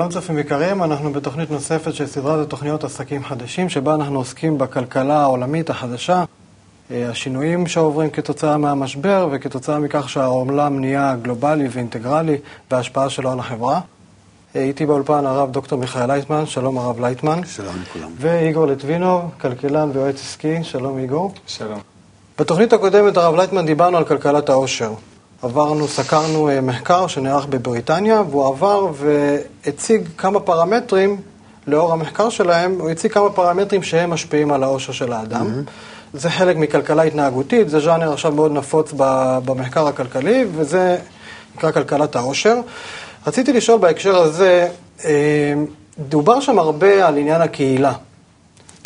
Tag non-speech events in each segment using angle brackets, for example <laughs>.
שלום צופים יקרים, אנחנו בתוכנית נוספת של סדרת התוכניות עסקים חדשים, שבה אנחנו עוסקים בכלכלה העולמית החדשה, אה, השינויים שעוברים כתוצאה מהמשבר וכתוצאה מכך שהעולם נהיה גלובלי ואינטגרלי וההשפעה שלו על החברה. אה, איתי באולפן הרב דוקטור מיכאל לייטמן, שלום הרב לייטמן. שלום לכולם. ואיגור לטבינוב, כלכלן ויועץ עסקי, שלום איגור. שלום. בתוכנית הקודמת, הרב לייטמן, דיברנו על כלכלת העושר. עברנו, סקרנו אה, מחקר שנערך בבריטניה, והוא עבר והציג כמה פרמטרים, לאור המחקר שלהם, הוא הציג כמה פרמטרים שהם משפיעים על העושר של האדם. Mm-hmm. זה חלק מכלכלה התנהגותית, זה ז'אנר עכשיו מאוד נפוץ במחקר הכלכלי, וזה נקרא כלכלת העושר. רציתי לשאול בהקשר הזה, אה, דובר שם הרבה על עניין הקהילה.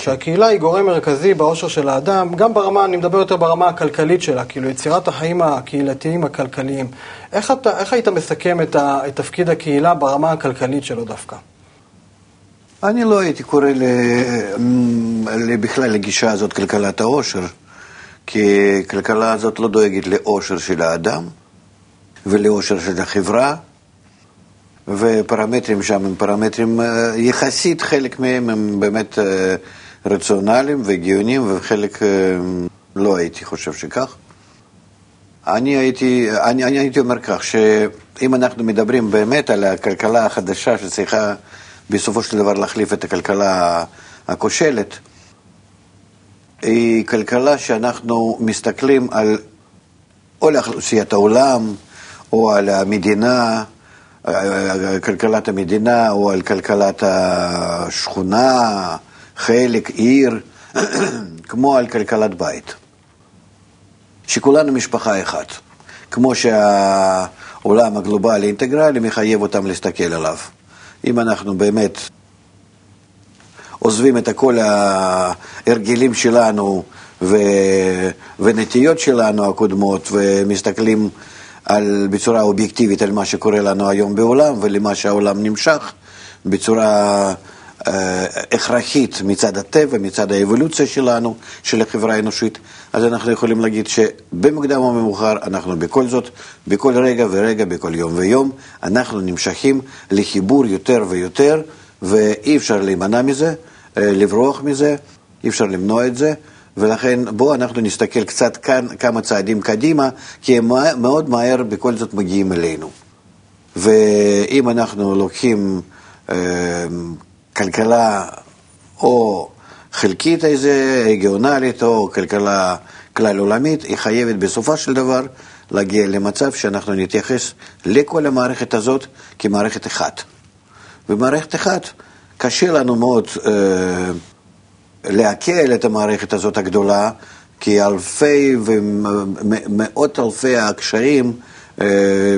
שהקהילה היא גורם מרכזי באושר של האדם, גם ברמה, אני מדבר יותר ברמה הכלכלית שלה, כאילו יצירת החיים הקהילתיים הכלכליים. איך, אתה, איך היית מסכם את, ה, את תפקיד הקהילה ברמה הכלכלית שלו דווקא? אני לא הייתי קורא ל... בכלל לגישה הזאת כלכלת העושר, כי כלכלה הזאת לא דואגת לעושר של האדם ולעושר של החברה, ופרמטרים שם הם פרמטרים אה, יחסית, חלק מהם הם באמת אה, רציונליים והגיוניים, וחלק אה, לא הייתי חושב שכך. אני הייתי, אני, אני הייתי אומר כך, שאם אנחנו מדברים באמת על הכלכלה החדשה שצריכה בסופו של דבר להחליף את הכלכלה הכושלת, היא כלכלה שאנחנו מסתכלים על, או לאוכלוסיית העולם, או על המדינה, כלכלת המדינה, או על כלכלת השכונה, חלק, עיר, <clears throat> כמו על כלכלת בית. שכולנו משפחה אחת. כמו שהעולם הגלובלי אינטגרלי מחייב אותם להסתכל עליו. אם אנחנו באמת עוזבים את כל ההרגלים שלנו ו... ונטיות שלנו הקודמות ומסתכלים על, בצורה אובייקטיבית על מה שקורה לנו היום בעולם ולמה שהעולם נמשך בצורה הכרחית מצד הטבע, מצד האבולוציה שלנו, של החברה האנושית, אז אנחנו יכולים להגיד שבמוקדם או במאוחר אנחנו בכל זאת, בכל רגע ורגע, בכל יום ויום, אנחנו נמשכים לחיבור יותר ויותר, ואי אפשר להימנע מזה, אה, לברוח מזה, אי אפשר למנוע את זה. ולכן בואו אנחנו נסתכל קצת כאן כמה צעדים קדימה, כי הם מאוד מהר בכל זאת מגיעים אלינו. ואם אנחנו לוקחים אה, כלכלה או חלקית איזה, רגיונלית, או כלכלה כלל עולמית, היא חייבת בסופו של דבר להגיע למצב שאנחנו נתייחס לכל המערכת הזאת כמערכת אחת. ומערכת אחת, קשה לנו מאוד אה, לעכל את המערכת הזאת הגדולה, כי אלפי ומאות אלפי הקשרים אה,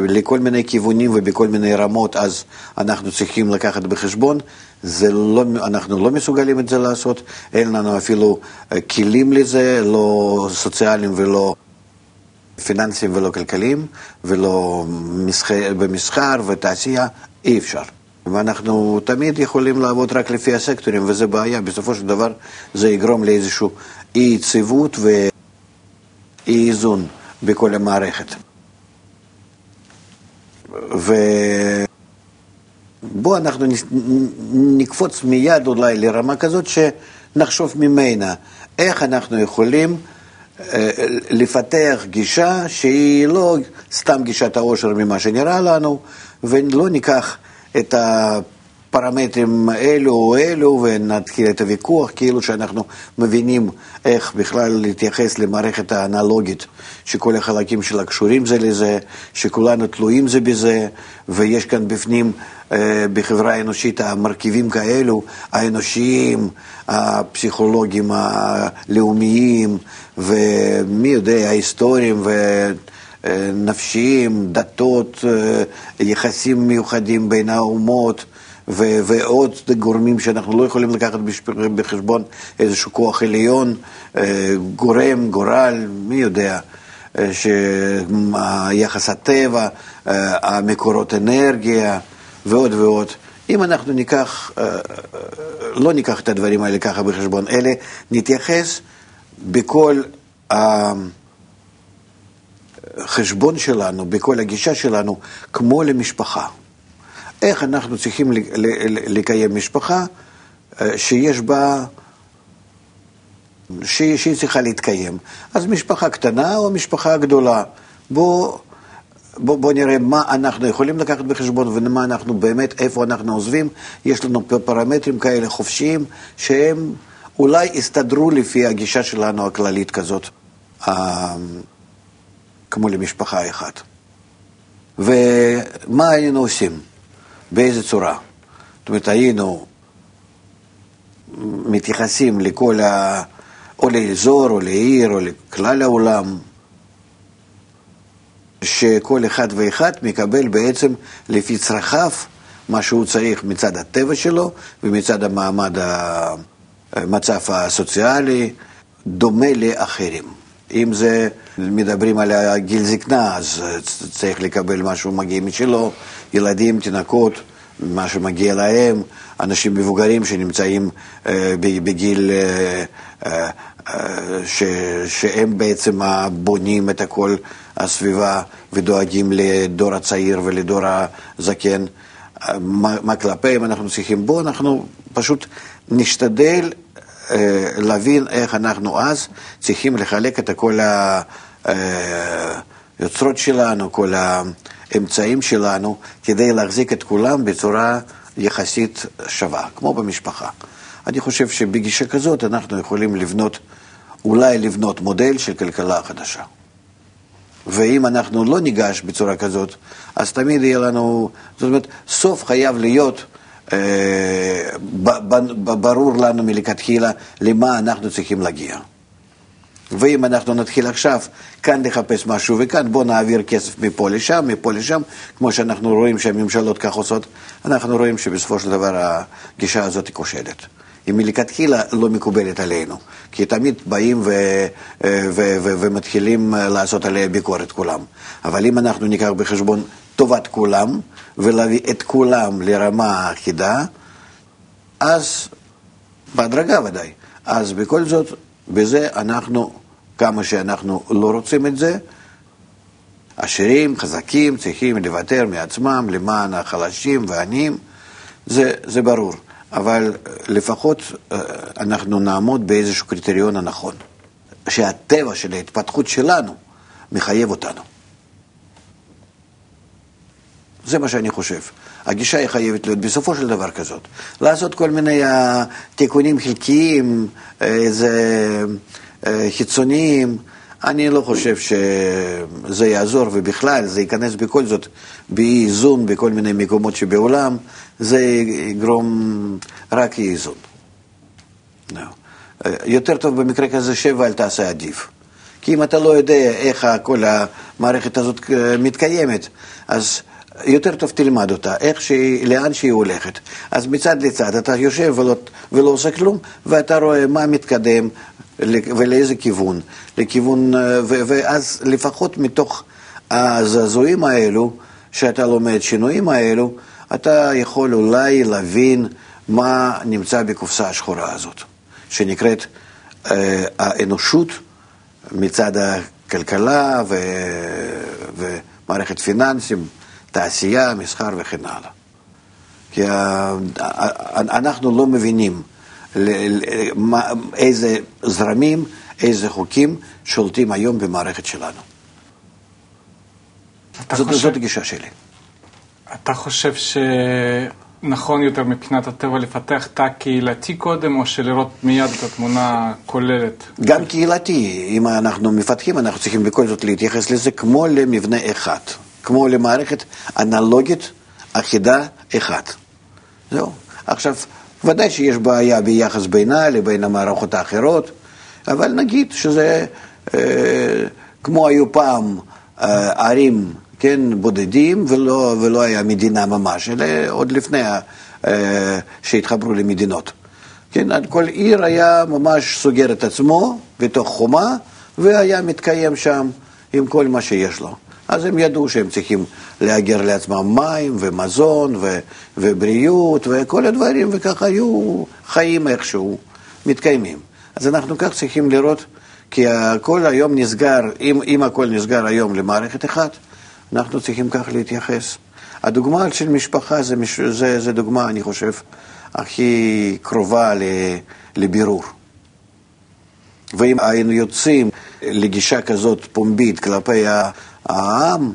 לכל מיני כיוונים ובכל מיני רמות, אז אנחנו צריכים לקחת בחשבון. זה לא, אנחנו לא מסוגלים את זה לעשות, אין לנו אפילו אה, כלים לזה, לא סוציאליים ולא פיננסיים ולא כלכליים, ולא מסחר, במסחר ותעשייה, אי אפשר. ואנחנו תמיד יכולים לעבוד רק לפי הסקטורים, וזה בעיה. בסופו של דבר זה יגרום לאיזושהי אי-יציבות ואי-איזון בכל המערכת. ובואו אנחנו נקפוץ מיד אולי לרמה כזאת שנחשוב ממנה. איך אנחנו יכולים אה, לפתח גישה שהיא לא סתם גישת העושר ממה שנראה לנו, ולא ניקח את הפרמטרים האלו או אלו ונתחיל את הוויכוח כאילו שאנחנו מבינים איך בכלל להתייחס למערכת האנלוגית, שכל החלקים שלה קשורים זה לזה, שכולנו תלויים זה בזה, ויש כאן בפנים אה, בחברה האנושית המרכיבים כאלו, האנושיים, הפסיכולוגיים הלאומיים, ומי יודע, ההיסטוריים ו... נפשיים, דתות, אה, יחסים מיוחדים בין האומות ו- ועוד גורמים שאנחנו לא יכולים לקחת בחשבון איזשהו כוח עליון, אה, גורם, גורל, מי יודע, אה, שיחס הטבע, המקורות אנרגיה ועוד ועוד. אם אנחנו ניקח, לא ניקח את הדברים האלה ככה בחשבון, אלא נתייחס בכל החשבון שלנו, בכל הגישה שלנו, כמו למשפחה. איך אנחנו צריכים לקיים משפחה אה, שיש בה, שהיא, שהיא צריכה להתקיים. אז משפחה קטנה או משפחה גדולה. בואו בוא, בוא נראה מה אנחנו יכולים לקחת בחשבון ומה אנחנו באמת, איפה אנחנו עוזבים. יש לנו פרמטרים כאלה חופשיים שהם אולי יסתדרו לפי הגישה שלנו הכללית כזאת, אה, כמו למשפחה אחת. ומה היינו עושים? באיזה צורה? זאת אומרת, היינו מתייחסים לכל ה... או לאזור, או לעיר, או לכלל העולם, שכל אחד ואחד מקבל בעצם לפי צרכיו מה שהוא צריך מצד הטבע שלו ומצד המעמד, המצב הסוציאלי, דומה לאחרים. אם זה, מדברים על גיל זקנה, אז צריך לקבל משהו מגיע משלו, ילדים, תינוקות, מה שמגיע להם, אנשים מבוגרים שנמצאים אה, בגיל, אה, אה, ש, שהם בעצם בונים את כל הסביבה ודואגים לדור הצעיר ולדור הזקן. מה, מה כלפיהם אנחנו צריכים? בואו אנחנו פשוט נשתדל להבין איך אנחנו אז צריכים לחלק את כל היוצרות שלנו, כל האמצעים שלנו, כדי להחזיק את כולם בצורה יחסית שווה, כמו במשפחה. אני חושב שבגישה כזאת אנחנו יכולים לבנות, אולי לבנות מודל של כלכלה חדשה. ואם אנחנו לא ניגש בצורה כזאת, אז תמיד יהיה לנו, זאת אומרת, סוף חייב להיות אה, ברור לנו מלכתחילה למה אנחנו צריכים להגיע. ואם אנחנו נתחיל עכשיו כאן לחפש משהו וכאן, בואו נעביר כסף מפה לשם, מפה לשם, כמו שאנחנו רואים שהממשלות כך עושות, אנחנו רואים שבסופו של דבר הגישה הזאת היא כושלת. היא מלכתחילה לא מקובלת עלינו, כי תמיד באים ו- ו- ו- ומתחילים לעשות עליה ביקורת כולם. אבל אם אנחנו ניקח בחשבון טובת כולם, ולהביא את כולם לרמה אחידה, אז בהדרגה ודאי. אז בכל זאת, בזה אנחנו, כמה שאנחנו לא רוצים את זה, עשירים, חזקים, צריכים לוותר מעצמם למען החלשים והעניים, זה, זה ברור. אבל לפחות אה, אנחנו נעמוד באיזשהו קריטריון הנכון, שהטבע של ההתפתחות שלנו מחייב אותנו. זה מה שאני חושב. הגישה היא חייבת להיות בסופו של דבר כזאת. לעשות כל מיני uh, תיקונים חלקיים, איזה uh, חיצוניים, אני לא חושב שזה יעזור, ובכלל זה ייכנס בכל זאת באי איזון בכל מיני מקומות שבעולם, זה יגרום רק אי איזון. No. יותר טוב במקרה כזה שבע אל תעשה עדיף. כי אם אתה לא יודע איך כל המערכת הזאת מתקיימת, אז יותר טוב תלמד אותה, איך שהיא, לאן שהיא הולכת. אז מצד לצד אתה יושב ולא, ולא עושה כלום, ואתה רואה מה מתקדם ולאיזה כיוון. לכיוון, ו, ואז לפחות מתוך הזעזועים האלו, שאתה לומד, שינויים האלו, אתה יכול אולי להבין מה נמצא בקופסה השחורה הזאת, שנקראת אה, האנושות מצד הכלכלה ו, ומערכת פיננסים. תעשייה, מסחר וכן הלאה. כי אנחנו לא מבינים איזה זרמים, איזה חוקים שולטים היום במערכת שלנו. זאת, חושב... זאת הגישה שלי. אתה חושב שנכון יותר מבחינת הטבע לפתח תא קהילתי קודם, או שלראות מיד את התמונה הכוללת? גם קהילתי. אם אנחנו מפתחים, אנחנו צריכים בכל זאת להתייחס לזה כמו למבנה אחד. כמו למערכת אנלוגית אחידה אחת. זהו. עכשיו, ודאי שיש בעיה ביחס בינה לבין המערכות האחרות, אבל נגיד שזה אה, כמו היו פעם אה, ערים, כן, בודדים, ולא, ולא היה מדינה ממש, אלא עוד לפני אה, שהתחברו למדינות. כן, כל עיר היה ממש סוגר את עצמו בתוך חומה, והיה מתקיים שם עם כל מה שיש לו. אז הם ידעו שהם צריכים לאגר לעצמם מים ומזון ו- ובריאות וכל הדברים, וככה היו חיים איכשהו, מתקיימים. אז אנחנו כך צריכים לראות, כי הכל היום נסגר, אם, אם הכל נסגר היום למערכת אחת, אנחנו צריכים כך להתייחס. הדוגמה של משפחה זה, זה, זה דוגמה, אני חושב, הכי קרובה לבירור. ואם היינו יוצאים לגישה כזאת פומבית כלפי העם,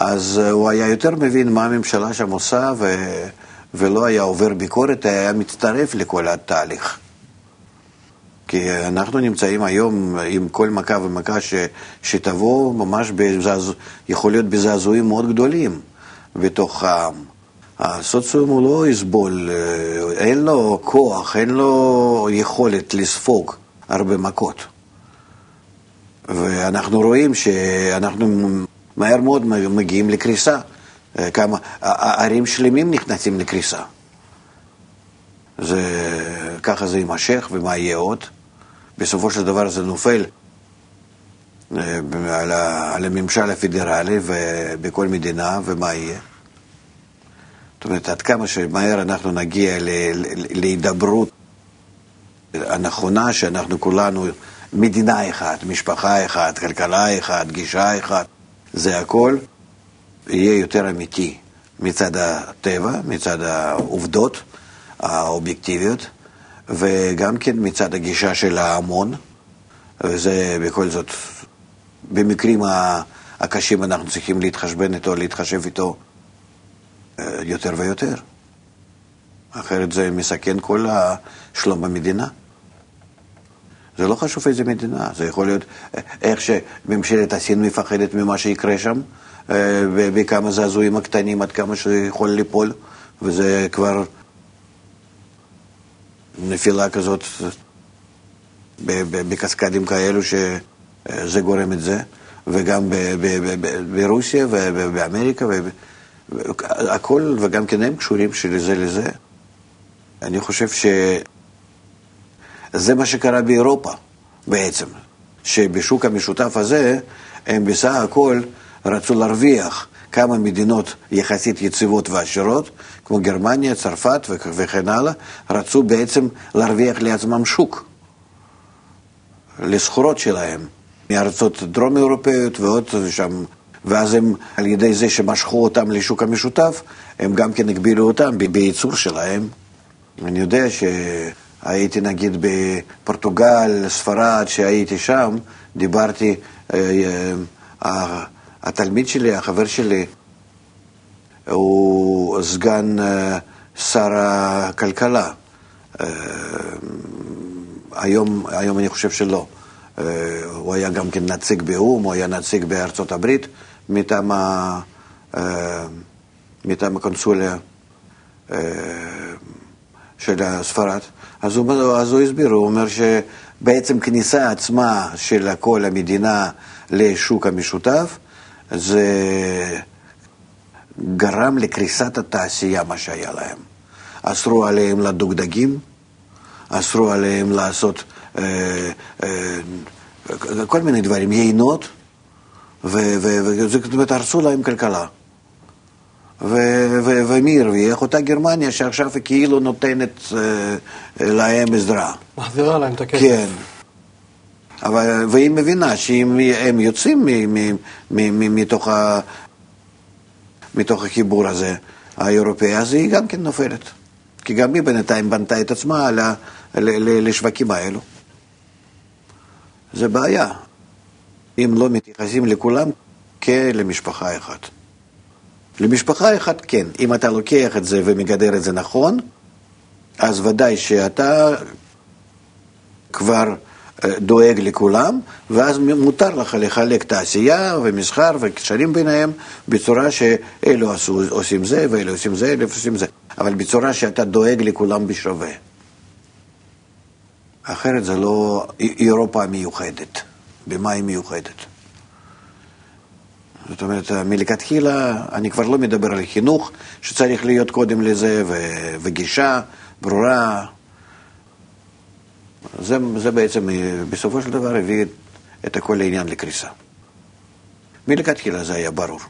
אז הוא היה יותר מבין מה הממשלה שם עושה, ו... ולא היה עובר ביקורת, היה מצטרף לכל התהליך. כי אנחנו נמצאים היום עם כל מכה ומכה ש, שתבוא ממש, בזעז, יכול להיות בזעזועים מאוד גדולים בתוך העם. הסוציום הוא לא יסבול, אה, אין לו כוח, אין לו יכולת לספוג הרבה מכות. ואנחנו רואים שאנחנו מהר מאוד מגיעים לקריסה. אה, כמה ערים שלמים נכנסים לקריסה. זה, ככה זה יימשך, ומה יהיה עוד? בסופו של דבר זה נופל אה, על, על הממשל הפדרלי בכל מדינה, ומה יהיה? זאת אומרת, עד כמה שמהר אנחנו נגיע להידברות הנכונה, שאנחנו כולנו מדינה אחת, משפחה אחת, כלכלה אחת, גישה אחת, זה הכל יהיה יותר אמיתי מצד הטבע, מצד העובדות האובייקטיביות, וגם כן מצד הגישה של ההמון, וזה בכל זאת, במקרים הקשים אנחנו צריכים להתחשבן איתו, להתחשב איתו אה, יותר ויותר. אחרת זה מסכן כל שלום המדינה. זה לא חשוב איזה מדינה, זה יכול להיות אה, איך שממשלת הסין מפחדת ממה שיקרה שם, אה, בכמה זעזועים הקטנים, עד כמה שיכול ליפול, וזה כבר נפילה כזאת בקסקדים כאלו שזה גורם את זה, וגם ברוסיה ובאמריקה, הכל, וגם כן הם קשורים שלזה לזה. אני חושב שזה מה שקרה באירופה בעצם, שבשוק המשותף הזה הם בסך הכל רצו להרוויח כמה מדינות יחסית יציבות ועשירות, כמו גרמניה, צרפת וכן הלאה, רצו בעצם להרוויח לעצמם שוק לסחורות שלהם, מארצות דרום אירופאיות ועוד שם, ואז הם, על ידי זה שמשכו אותם לשוק המשותף, הם גם כן הגבילו אותם בייצור שלהם. אני יודע שהייתי נגיד בפורטוגל, ספרד, שהייתי שם, דיברתי, אה, אה, התלמיד שלי, החבר שלי, הוא סגן אה, שר הכלכלה. היום, היום אני חושב שלא. הוא היה גם כן נציג באו"ם, הוא היה נציג בארצות הברית מטעם, ה, מטעם הקונסוליה של ספרד. אז הוא, אז הוא הסביר, הוא אומר שבעצם כניסה עצמה של כל המדינה לשוק המשותף, זה גרם לקריסת התעשייה, מה שהיה להם. אסרו עליהם לדוג דגים, אסרו עליהם לעשות אה, אה, כל מיני דברים, יינות, זאת אומרת, הרסו להם כלכלה. ומי הרוויח? אותה גרמניה שעכשיו היא כאילו נותנת אה, להם עזרה. מחזירה להם את הכסף. כן. אבל, והיא מבינה שאם הם יוצאים מתוך, ה, מתוך החיבור הזה, האירופאי, אז היא גם כן נופלת. כי גם היא בינתיים בנתה את עצמה לשווקים האלו. זה בעיה, אם לא מתייחסים לכולם כלמשפחה אחת. למשפחה אחת כן, אם אתה לוקח את זה ומגדר את זה נכון, אז ודאי שאתה כבר דואג לכולם, ואז מותר לך לחלק תעשייה ומסחר וקשרים ביניהם בצורה שאלו עשו, עושים זה ואלו עושים זה, אלו עושים זה, אבל בצורה שאתה דואג לכולם בשווה. אחרת זה לא אירופה מיוחדת. במה היא מיוחדת? זאת אומרת, מלכתחילה אני כבר לא מדבר על חינוך, שצריך להיות קודם לזה, וגישה ברורה. זה, זה בעצם בסופו של דבר הביא את הכל לעניין לקריסה. מלכתחילה זה היה ברור.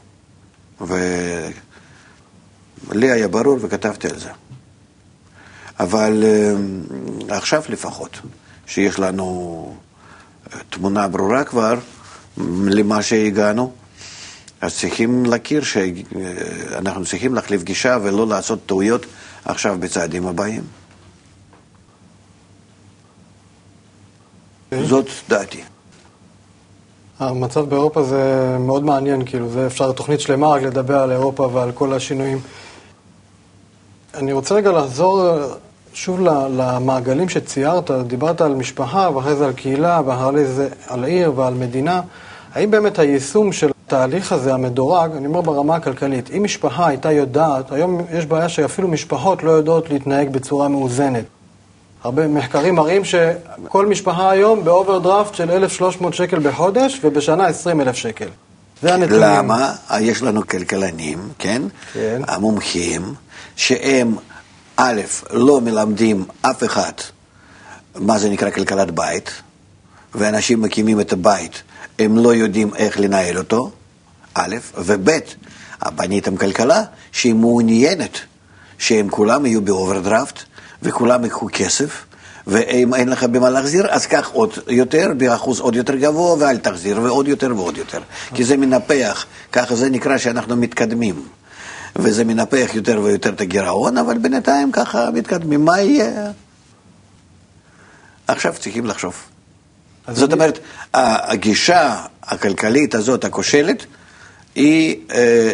ולי היה ברור וכתבתי על זה. אבל אה, עכשיו לפחות, שיש לנו תמונה ברורה כבר למה שהגענו, אז צריכים להכיר שאנחנו צריכים להחליף גישה ולא לעשות טעויות עכשיו בצעדים הבאים. זאת דעתי. המצב באירופה זה מאוד מעניין, כאילו, זה אפשר תוכנית שלמה רק לדבר על אירופה ועל כל השינויים. אני רוצה רגע לחזור שוב למעגלים שציירת, דיברת על משפחה ואחרי זה על קהילה ואחרי זה על עיר ועל מדינה. האם באמת היישום של התהליך הזה, המדורג, אני אומר ברמה הכלכלית, אם משפחה הייתה יודעת, היום יש בעיה שאפילו משפחות לא יודעות להתנהג בצורה מאוזנת. הרבה מחקרים מראים שכל משפחה היום באוברדרפט של 1,300 שקל בחודש ובשנה 20,000 שקל. זה הנתונים. למה? יש לנו כלכלנים, כן? כן. המומחים, שהם, א', לא מלמדים אף אחד מה זה נקרא כלכלת בית, ואנשים מקימים את הבית, הם לא יודעים איך לנהל אותו, א', וב', בניתם כלכלה שהיא מעוניינת שהם כולם יהיו באוברדרפט, וכולם ייקחו כסף, ואם אין לך במה להחזיר, אז קח עוד יותר, באחוז עוד יותר גבוה, ואל תחזיר, ועוד יותר ועוד יותר. כי זה מנפח, ככה זה נקרא שאנחנו מתקדמים. וזה מנפח יותר ויותר את הגירעון, אבל בינתיים ככה מתקדמים. מה יהיה? עכשיו צריכים לחשוב. זאת אומרת, הגישה הכלכלית הזאת, הכושלת, היא אה,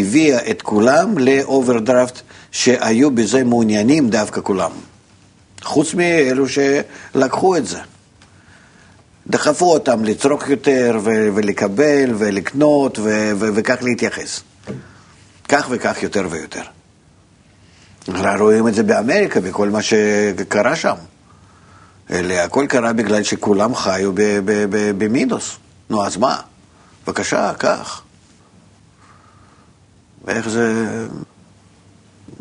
הביאה את כולם לאוברדרפט שהיו בזה מעוניינים דווקא כולם. חוץ מאלו שלקחו את זה. דחפו אותם לצרוך יותר ולקבל ולקנות וכך להתייחס. כך וכך יותר ויותר. רואים את זה באמריקה, בכל מה שקרה שם. אלא הכל קרה בגלל שכולם חיו במינוס. נו, אז מה? בבקשה, קח. ואיך זה...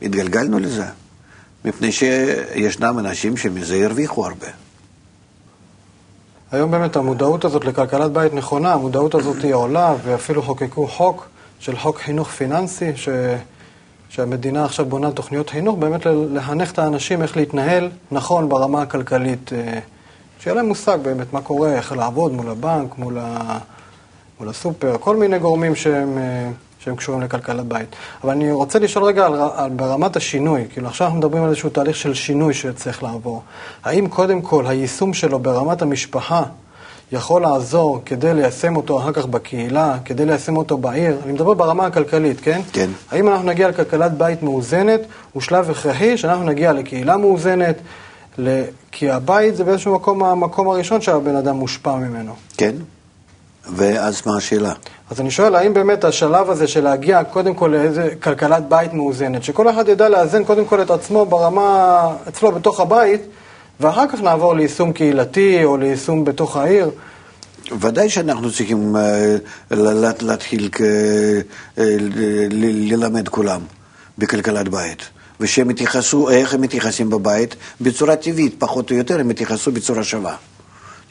התגלגלנו לזה. מפני שישנם אנשים שמזה הרוויחו הרבה. היום באמת המודעות הזאת לכלכלת בית נכונה, המודעות הזאת היא עולה, ואפילו חוקקו חוק של חוק חינוך פיננסי, ש... שהמדינה עכשיו בונה תוכניות חינוך, באמת להנך את האנשים איך להתנהל נכון ברמה הכלכלית, אה, שיהיה להם מושג באמת מה קורה, איך לעבוד מול הבנק, מול, ה... מול הסופר, כל מיני גורמים שהם... שהם קשורים לכלכלת בית. אבל אני רוצה לשאול רגע על, על, ברמת השינוי, כאילו עכשיו אנחנו מדברים על איזשהו תהליך של שינוי שצריך לעבור. האם קודם כל היישום שלו ברמת המשפחה יכול לעזור כדי ליישם אותו אחר כך בקהילה, כדי ליישם אותו בעיר? אני מדבר ברמה הכלכלית, כן? כן. האם אנחנו נגיע לכלכלת בית מאוזנת, הוא שלב הכרחי שאנחנו נגיע לקהילה מאוזנת, ל... כי הבית זה באיזשהו מקום המקום הראשון שהבן אדם מושפע ממנו. כן. ואז מה השאלה? אז אני שואל, האם באמת השלב הזה של להגיע קודם כל לאיזה כלכלת בית מאוזנת, שכל אחד ידע לאזן קודם כל את עצמו ברמה, אצלו בתוך הבית, ואחר כך נעבור ליישום קהילתי או ליישום בתוך העיר? ודאי שאנחנו צריכים uh, להתחיל uh, ללמד כולם בכלכלת בית. ושהם יתייחסו, איך הם מתייחסים בבית? בצורה טבעית, פחות או יותר, הם יתייחסו בצורה שווה.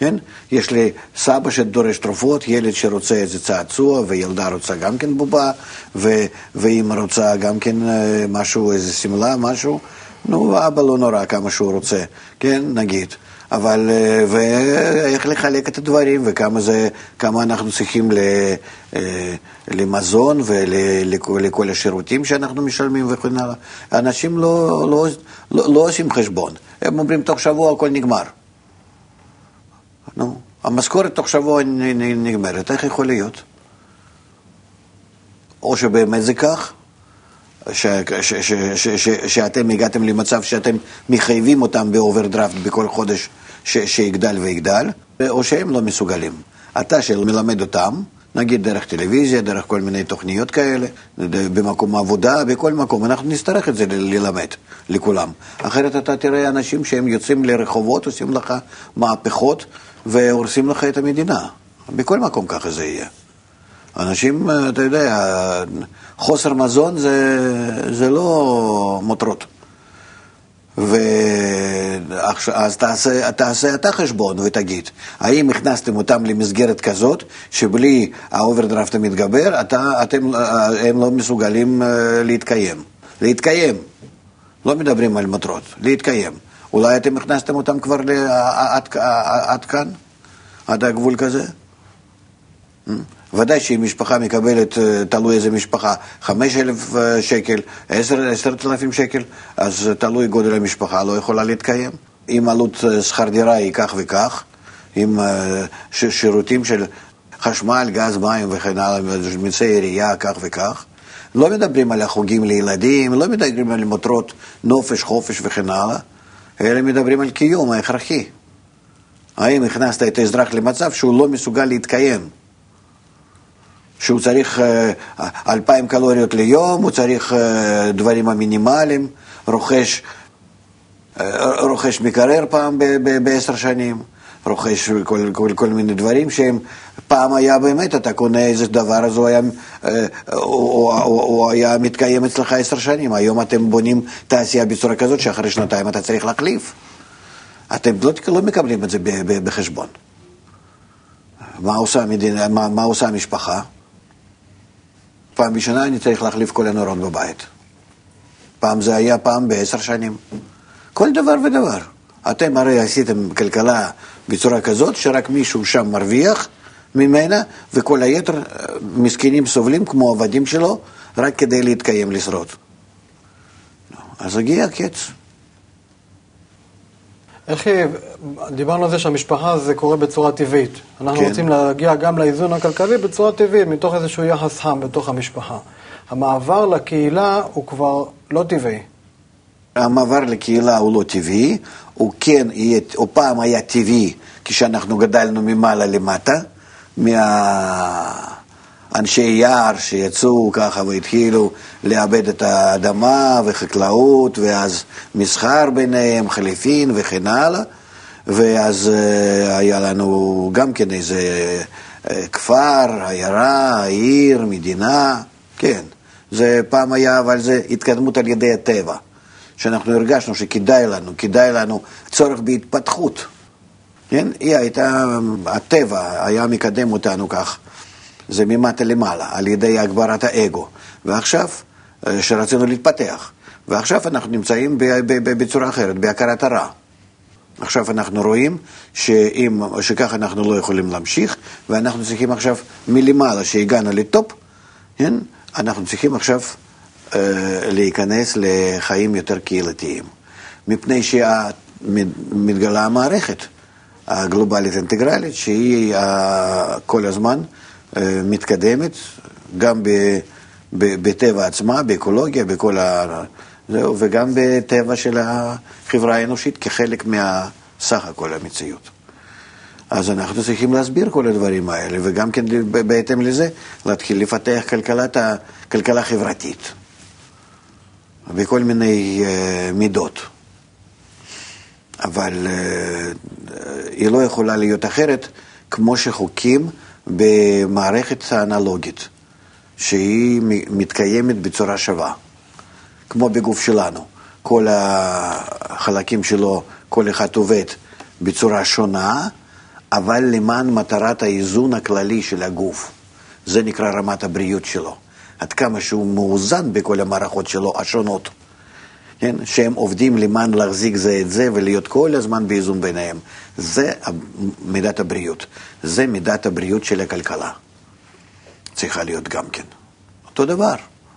כן? יש לי סבא שדורש תרופות, ילד שרוצה איזה צעצוע, וילדה רוצה גם כן בובה, ו- ואימא רוצה גם כן אה, משהו, איזה שמלה, משהו. נו, אבא לא נורא כמה שהוא רוצה, כן, נגיד. אבל, אה, ואיך לחלק את הדברים, וכמה זה, כמה אנחנו צריכים ל, אה, למזון ולכל השירותים שאנחנו משלמים וכן הלאה. אנשים לא, לא, לא, לא עושים חשבון. הם אומרים, תוך שבוע הכל נגמר. נו, המשכורת תוך שבוע נגמרת, איך יכול להיות? או שבאמת זה כך, ש, ש, ש, ש, ש, שאתם הגעתם למצב שאתם מחייבים אותם באוברדרפט בכל חודש ש, שיגדל ויגדל, או שהם לא מסוגלים. אתה שמלמד אותם, נגיד דרך טלוויזיה, דרך כל מיני תוכניות כאלה, במקום עבודה, בכל מקום, אנחנו נצטרך את זה ללמד לכולם. אחרת אתה תראה אנשים שהם יוצאים לרחובות, עושים לך מהפכות. והורסים לך את המדינה. בכל מקום ככה זה יהיה. אנשים, אתה יודע, חוסר מזון זה, זה לא מותרות. ואז תעשה, תעשה אתה חשבון ותגיד, האם הכנסתם אותם למסגרת כזאת, שבלי האוברדרפט המתגבר, אתה, אתם, הם לא מסוגלים אה, להתקיים. להתקיים. לא מדברים על מטרות, להתקיים. אולי אתם הכנסתם אותם כבר עד, עד כאן? עד הגבול כזה? ודאי שאם משפחה מקבלת, אה, תלוי איזה משפחה, 5,000 אה, שקל, 10,000 שקל, אז תלוי גודל המשפחה, לא יכולה להתקיים. אם עלות שכר דירה היא כך וכך, עם שירותים של חשמל, גז, מים וכן הלאה, מיסי עירייה כך וכך. לא מדברים על החוגים לילדים, לא מדברים על מטרות נופש, חופש וכן הלאה, אלא מדברים על קיום ההכרחי. האם הכנסת את האזרח למצב שהוא לא מסוגל להתקיים? שהוא צריך אה, אלפיים קלוריות ליום, הוא צריך אה, דברים המינימליים, רוכש, אה, רוכש מקרר פעם בעשר שנים, רוכש כל, כל, כל מיני דברים שהם, פעם היה באמת, אתה קונה איזה דבר, אז הוא היה, הוא, הוא, הוא היה מתקיים אצלך עשר שנים, היום אתם בונים תעשייה בצורה כזאת שאחרי שנתיים אתה צריך להחליף. אתם לא, לא מקבלים את זה בחשבון. מה עושה, המדינה, מה, מה עושה המשפחה? פעם בשנה אני צריך להחליף כל הנורות בבית. פעם זה היה פעם בעשר שנים. כל דבר ודבר. אתם הרי עשיתם כלכלה בצורה כזאת שרק מישהו שם מרוויח ממנה, וכל היתר אה, מסכנים סובלים כמו עבדים שלו, רק כדי להתקיים, לשרוד. אז הגיע הקץ. איך היא, דיברנו על זה שהמשפחה זה קורה בצורה טבעית. אנחנו כן. רוצים להגיע גם לאיזון הכלכלי בצורה טבעית, מתוך איזשהו יחס חם בתוך המשפחה. המעבר לקהילה הוא כבר לא טבעי. המעבר לקהילה הוא לא טבעי, הוא כן, יהיה, הוא פעם היה טבעי כשאנחנו גדלנו ממעלה למטה, מה... אנשי יער שיצאו ככה והתחילו לעבד את האדמה וחקלאות, ואז מסחר ביניהם, חליפין וכן הלאה, ואז uh, היה לנו גם כן איזה uh, כפר, עיירה, עיר, מדינה, כן. זה פעם היה, אבל זה התקדמות על ידי הטבע, שאנחנו הרגשנו שכדאי לנו, כדאי לנו צורך בהתפתחות. כן? היא הייתה, הטבע היה מקדם אותנו כך. זה ממטה למעלה, על ידי הגברת האגו. ועכשיו, אה, שרצינו להתפתח, ועכשיו אנחנו נמצאים בצורה אחרת, בהכרת הרע. עכשיו אנחנו רואים שאם, שככה אנחנו לא יכולים להמשיך, ואנחנו צריכים עכשיו מלמעלה, שהגענו לטופ, כן? אנחנו צריכים עכשיו להיכנס לחיים יותר קהילתיים. מפני שמתגלה המערכת הגלובלית אינטגרלית, שהיא אה, כל הזמן אה, מתקדמת, גם בטבע עצמה, באקולוגיה, בכל ה... זהו, וגם בטבע של החברה האנושית כחלק מהסך הכל המציאות. אז אנחנו צריכים להסביר כל הדברים האלה, וגם כן בהתאם לזה להתחיל לפתח כלכלת, כלכלה חברתית בכל מיני uh, מידות. אבל uh, היא לא יכולה להיות אחרת כמו שחוקים במערכת האנלוגית, שהיא מתקיימת בצורה שווה, כמו בגוף שלנו. כל החלקים שלו, כל אחד עובד בצורה שונה, אבל למען מטרת האיזון הכללי של הגוף. זה נקרא רמת הבריאות שלו. עד כמה שהוא מאוזן בכל המערכות שלו השונות. כן? שהם עובדים למען להחזיק זה את זה ולהיות כל הזמן באיזון ביניהם. זה מידת הבריאות. זה מידת הבריאות של הכלכלה. צריכה להיות גם כן. אותו דבר,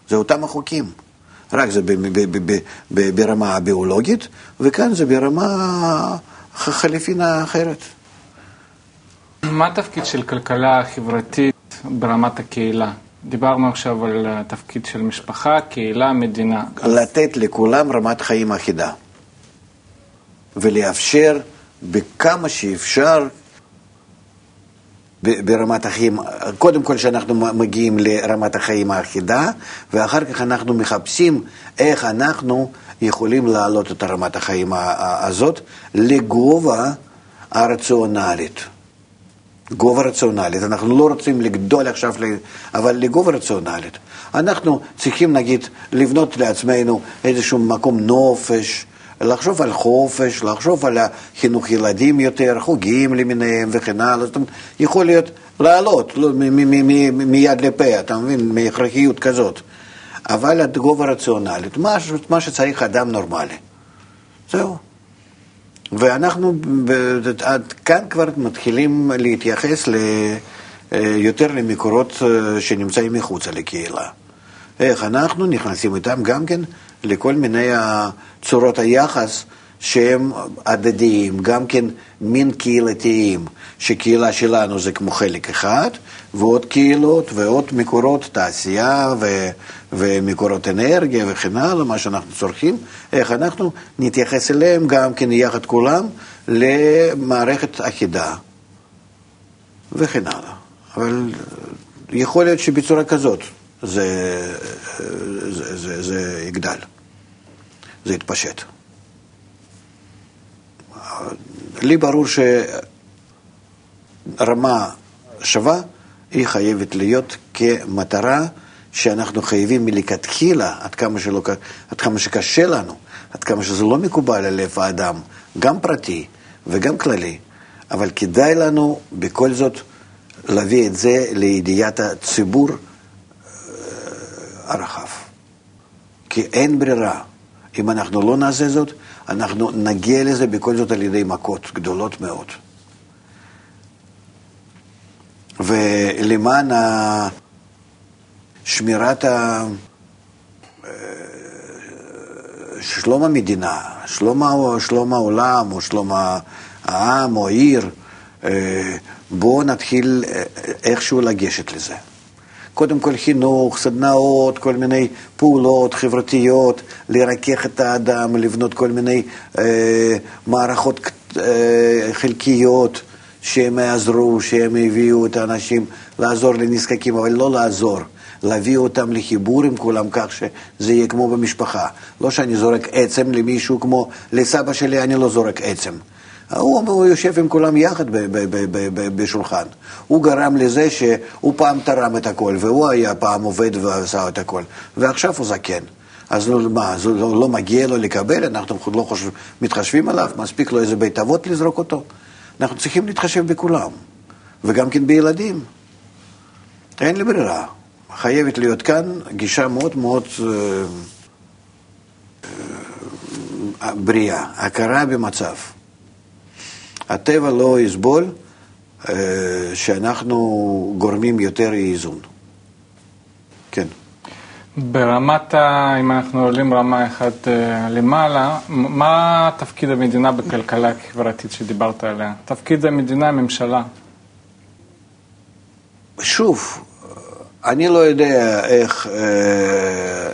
זה אותם החוקים. רק זה ברמה הביולוגית, וכאן זה ברמה חליפינה אחרת. מה התפקיד של כלכלה חברתית ברמת הקהילה? דיברנו עכשיו על התפקיד של משפחה, קהילה, מדינה. לתת לכולם רמת חיים אחידה, ולאפשר בכמה שאפשר ברמת החיים, קודם כל שאנחנו מגיעים לרמת החיים האחידה, ואחר כך אנחנו מחפשים איך אנחנו יכולים להעלות את רמת החיים הזאת לגובה הרציונלית. גובה רציונלית, אנחנו לא רוצים לגדול עכשיו, אבל לגובה רציונלית. אנחנו צריכים נגיד לבנות לעצמנו איזשהו מקום נופש, לחשוב על חופש, לחשוב על חינוך ילדים יותר, חוגים למיניהם וכן הלאה, זאת אומרת, יכול להיות לעלות לא, מיד לפה, אתה מבין, מהכרחיות כזאת. אבל התגובה רציונלית, מה, מה שצריך אדם נורמלי. זהו. ואנחנו עד כאן כבר מתחילים להתייחס אה, יותר למקורות אה, שנמצאים מחוצה לקהילה. איך אנחנו נכנסים איתם גם כן לכל מיני צורות היחס שהם הדדיים, גם כן מין קהילתיים, שקהילה שלנו זה כמו חלק אחד, ועוד קהילות ועוד מקורות תעשייה ו, ומקורות אנרגיה וכן הלאה, מה שאנחנו צורכים, איך אנחנו נתייחס אליהם גם כן יחד כולם למערכת אחידה וכן הלאה. אבל יכול להיות שבצורה כזאת זה, זה, זה, זה יגדל, זה יתפשט. לי ברור שרמה שווה היא חייבת להיות כמטרה שאנחנו חייבים מלכתחילה, עד כמה, שלא, עד כמה שקשה לנו, עד כמה שזה לא מקובל על לב האדם, גם פרטי וגם כללי, אבל כדאי לנו בכל זאת להביא את זה לידיעת הציבור אה, הרחב. כי אין ברירה. אם אנחנו לא נעשה זאת, אנחנו נגיע לזה בכל זאת על ידי מכות גדולות מאוד. ולמען שמירת ה... אה, שלום המדינה, שלום, שלום העולם או שלום העם או העיר, אה, בואו נתחיל אה, איכשהו לגשת לזה. קודם כל חינוך, סדנאות, כל מיני פעולות חברתיות, לרכך את האדם, לבנות כל מיני אה, מערכות אה, חלקיות שהם יעזרו, שהם יביאו את האנשים לעזור לנזקקים, אבל לא לעזור. להביא אותם לחיבור עם כולם כך שזה יהיה כמו במשפחה. לא שאני זורק עצם למישהו כמו לסבא שלי, אני לא זורק עצם. הוא, הוא יושב עם כולם יחד בשולחן. הוא גרם לזה שהוא פעם תרם את הכל, והוא היה פעם עובד ועשה את הכל, ועכשיו הוא זקן. אז לא, מה, אז לא, לא מגיע לו לקבל, אנחנו לא חושב, מתחשבים עליו, מספיק לו איזה בית אבות לזרוק אותו. אנחנו צריכים להתחשב בכולם, וגם כן בילדים. אין לי ברירה. חייבת להיות כאן גישה מאוד מאוד אה, אה, בריאה, הכרה במצב. הטבע לא יסבול אה, שאנחנו גורמים יותר איזון. כן. ברמת ה... אם אנחנו עולים רמה אחת למעלה, מה תפקיד המדינה בכלכלה החברתית שדיברת עליה? תפקיד המדינה, הממשלה. שוב, אני לא יודע איך, אה,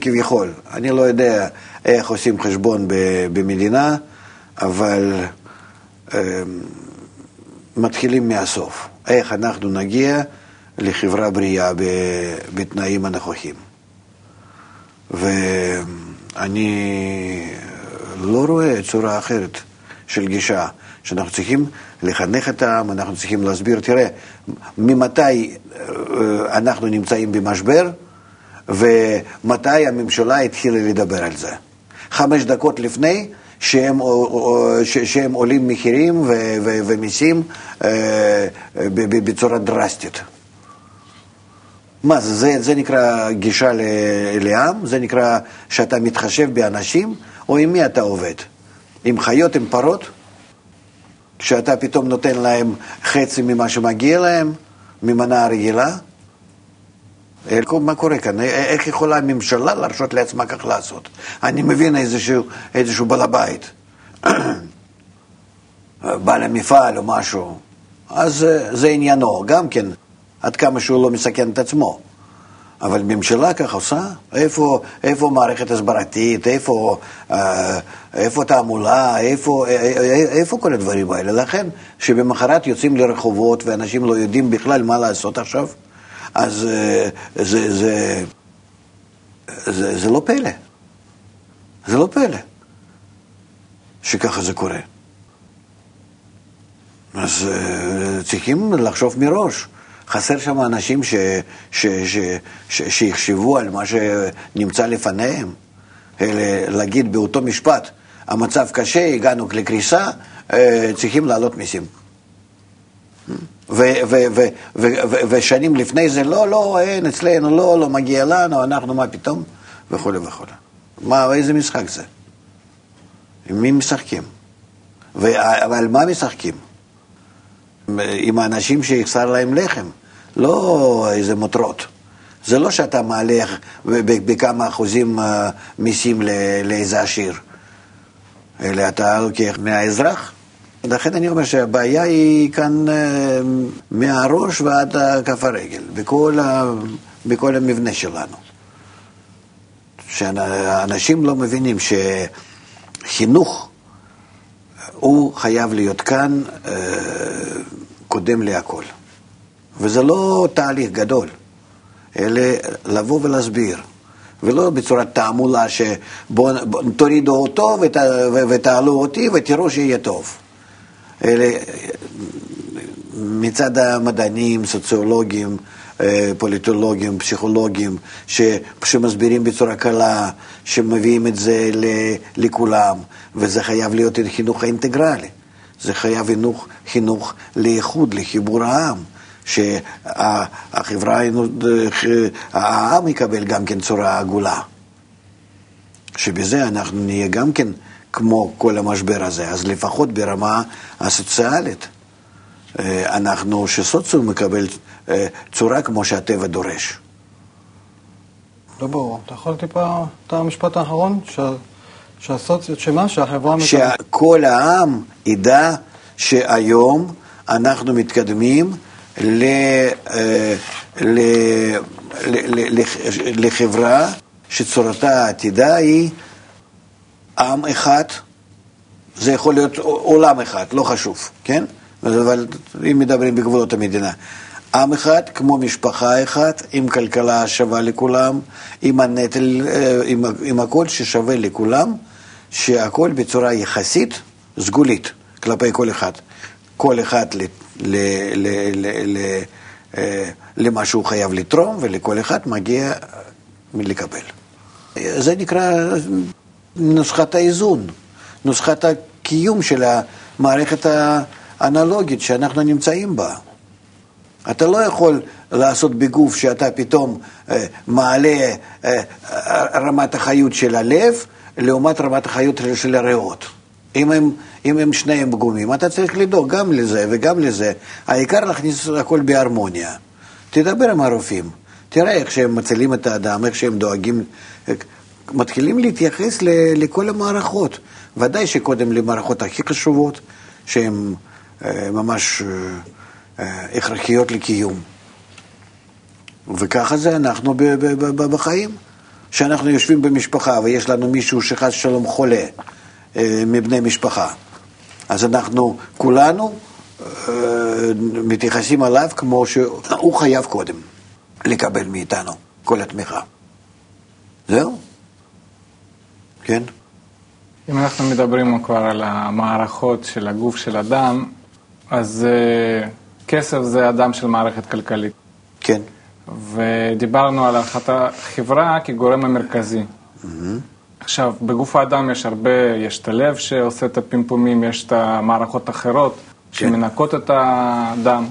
כביכול, אני לא יודע איך עושים חשבון במדינה, אבל אמ, מתחילים מהסוף. איך אנחנו נגיע לחברה בריאה בתנאים הנכוחים. ואני לא רואה צורה אחרת של גישה, שאנחנו צריכים לחנך את העם, אנחנו צריכים להסביר, תראה, ממתי אה, אנחנו נמצאים במשבר ומתי הממשלה התחילה לדבר על זה. חמש דקות לפני שהם, שהם עולים מחירים ומיסים אה, בצורה דרסטית. מה זה, זה, זה נקרא גישה לעם? זה נקרא שאתה מתחשב באנשים? או עם מי אתה עובד? עם חיות, עם פרות? שאתה פתאום נותן להם חצי ממה שמגיע להם, ממנה רגילה? מה קורה כאן? איך יכולה הממשלה להרשות לעצמה כך לעשות? אני מבין איזשהו, איזשהו בעל הבית, <clears throat> בעל המפעל או משהו, אז אה, זה עניינו, גם כן, עד כמה שהוא לא מסכן את עצמו. אבל ממשלה כך עושה? איפה, איפה מערכת הסברתית? איפה, אה, איפה תעמולה? איפה, אה, איפה כל הדברים האלה? לכן, שבמחרת יוצאים לרחובות ואנשים לא יודעים בכלל מה לעשות עכשיו, אז זה, זה, זה, זה, זה לא פלא. זה לא פלא שככה זה קורה. אז צריכים לחשוב מראש. חסר שם אנשים ש, ש, ש, ש, שיחשבו על מה שנמצא לפניהם. להגיד באותו משפט, המצב קשה, הגענו לקריסה, צריכים להעלות מיסים. ושנים לפני זה, לא, לא, אין, אצלנו, לא, לא מגיע לנו, אנחנו, מה פתאום, וכולי וכולי. מה, איזה משחק זה? עם מי משחקים? ועל מה משחקים? עם האנשים שיחסר להם לחם, לא איזה מותרות. זה לא שאתה מעלה בכמה אחוזים אה, מיסים לאיזה עשיר, אלא אתה לוקח מהאזרח. לכן אני אומר שהבעיה היא כאן אה, מהראש ועד כף הרגל, בכל, ה, בכל המבנה שלנו. שאנשים לא מבינים שחינוך הוא חייב להיות כאן אה, קודם להכל. וזה לא תהליך גדול, אלא לבוא ולהסביר. ולא בצורת תעמולה שבואו תורידו אותו ות, ותעלו אותי ותראו שיהיה טוב. אלא מצד המדענים, סוציולוגים, אה, פוליטולוגים, פסיכולוגים, ש, שמסבירים בצורה קלה, שמביאים את זה לכולם, וזה חייב להיות חינוך אינטגרלי. זה חייב חינוך, חינוך לאיחוד, לחיבור העם. שהחברה, העם יקבל גם כן צורה עגולה. שבזה אנחנו נהיה גם כן כמו כל המשבר הזה, אז לפחות ברמה הסוציאלית, אנחנו, שסוציום מקבל אה, צורה כמו שהטבע דורש. לא ברור. אתה יכול טיפה את המשפט האחרון? שהסוציו, שמה? שהחברה... שכל העם ידע שהיום אנחנו מתקדמים ל, אה, ל, ל, ל, לחברה שצורתה העתידה היא עם אחד, זה יכול להיות עולם אחד, לא חשוב, כן? אבל אם מדברים בגבולות המדינה. עם אחד כמו משפחה אחת, עם כלכלה שווה לכולם, עם הנטל, אה, עם, עם הכל ששווה לכולם, שהכל בצורה יחסית סגולית כלפי כל אחד. כל אחד ל, ל, ל, ל, ל, אה, למה שהוא חייב לתרום, ולכל אחד מגיע לקבל. זה נקרא נוסחת האיזון, נוסחת הקיום של המערכת האנלוגית שאנחנו נמצאים בה. אתה לא יכול לעשות בגוף שאתה פתאום אה, מעלה אה, רמת החיות של הלב לעומת רמת החיות של הריאות. אם הם, אם הם שניהם פגומים, אתה צריך לדאוג גם לזה וגם לזה. העיקר להכניס הכל בהרמוניה. תדבר עם הרופאים, תראה איך שהם מצילים את האדם, איך שהם דואגים, מתחילים להתייחס ל, לכל המערכות. ודאי שקודם למערכות הכי חשובות, שהן אה, ממש אה, אה, הכרחיות לקיום. וככה זה אנחנו בחיים. כשאנחנו יושבים במשפחה ויש לנו מישהו שחס ושלום חולה, אה, מבני משפחה. אז אנחנו כולנו אה, מתייחסים עליו כמו שהוא חייב קודם לקבל מאיתנו כל התמיכה. זהו? כן? אם אנחנו מדברים כבר על המערכות של הגוף של אדם, אז uh, כסף זה אדם של מערכת כלכלית. כן. ודיברנו על אחת החברה כגורם המרכזי. Mm-hmm. עכשיו, בגוף האדם יש הרבה, יש את הלב שעושה את הפימפומים, יש את המערכות האחרות כן. שמנקות את הדם.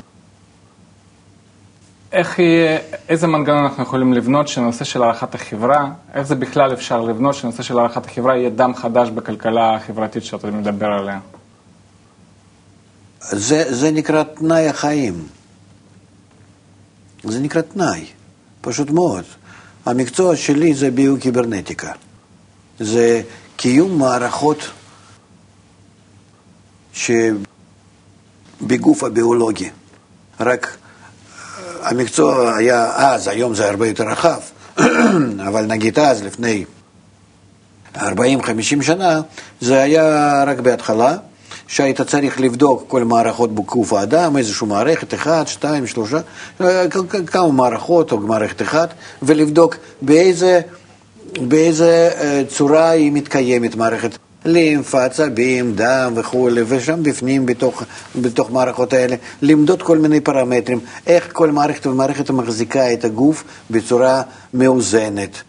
איך יהיה, איזה מנגנון אנחנו יכולים לבנות שנושא של הערכת החברה, איך זה בכלל אפשר לבנות שנושא של הערכת החברה יהיה דם חדש בכלכלה החברתית שאתה מדבר עליה? זה, זה נקרא תנאי החיים. זה נקרא תנאי, פשוט מאוד. המקצוע שלי זה ביוקיברנטיקה. זה קיום מערכות שבגוף הביולוגי. רק אה, המקצוע היה אז, היום זה הרבה יותר רחב, <clears throat> אבל נגיד אז, לפני 40-50 שנה, זה היה רק בהתחלה, שהיית צריך לבדוק כל מערכות בגוף האדם, איזושהי מערכת, אחת, שתיים, שלושה, אה, כמה מערכות או מערכת אחת, ולבדוק באיזה... באיזה אה, צורה היא מתקיימת, מערכת לימפה, עצבים, דם וכולי, ושם בפנים, בתוך, בתוך מערכות האלה, למדוד כל מיני פרמטרים, איך כל מערכת ומערכת מחזיקה את הגוף בצורה מאוזנת.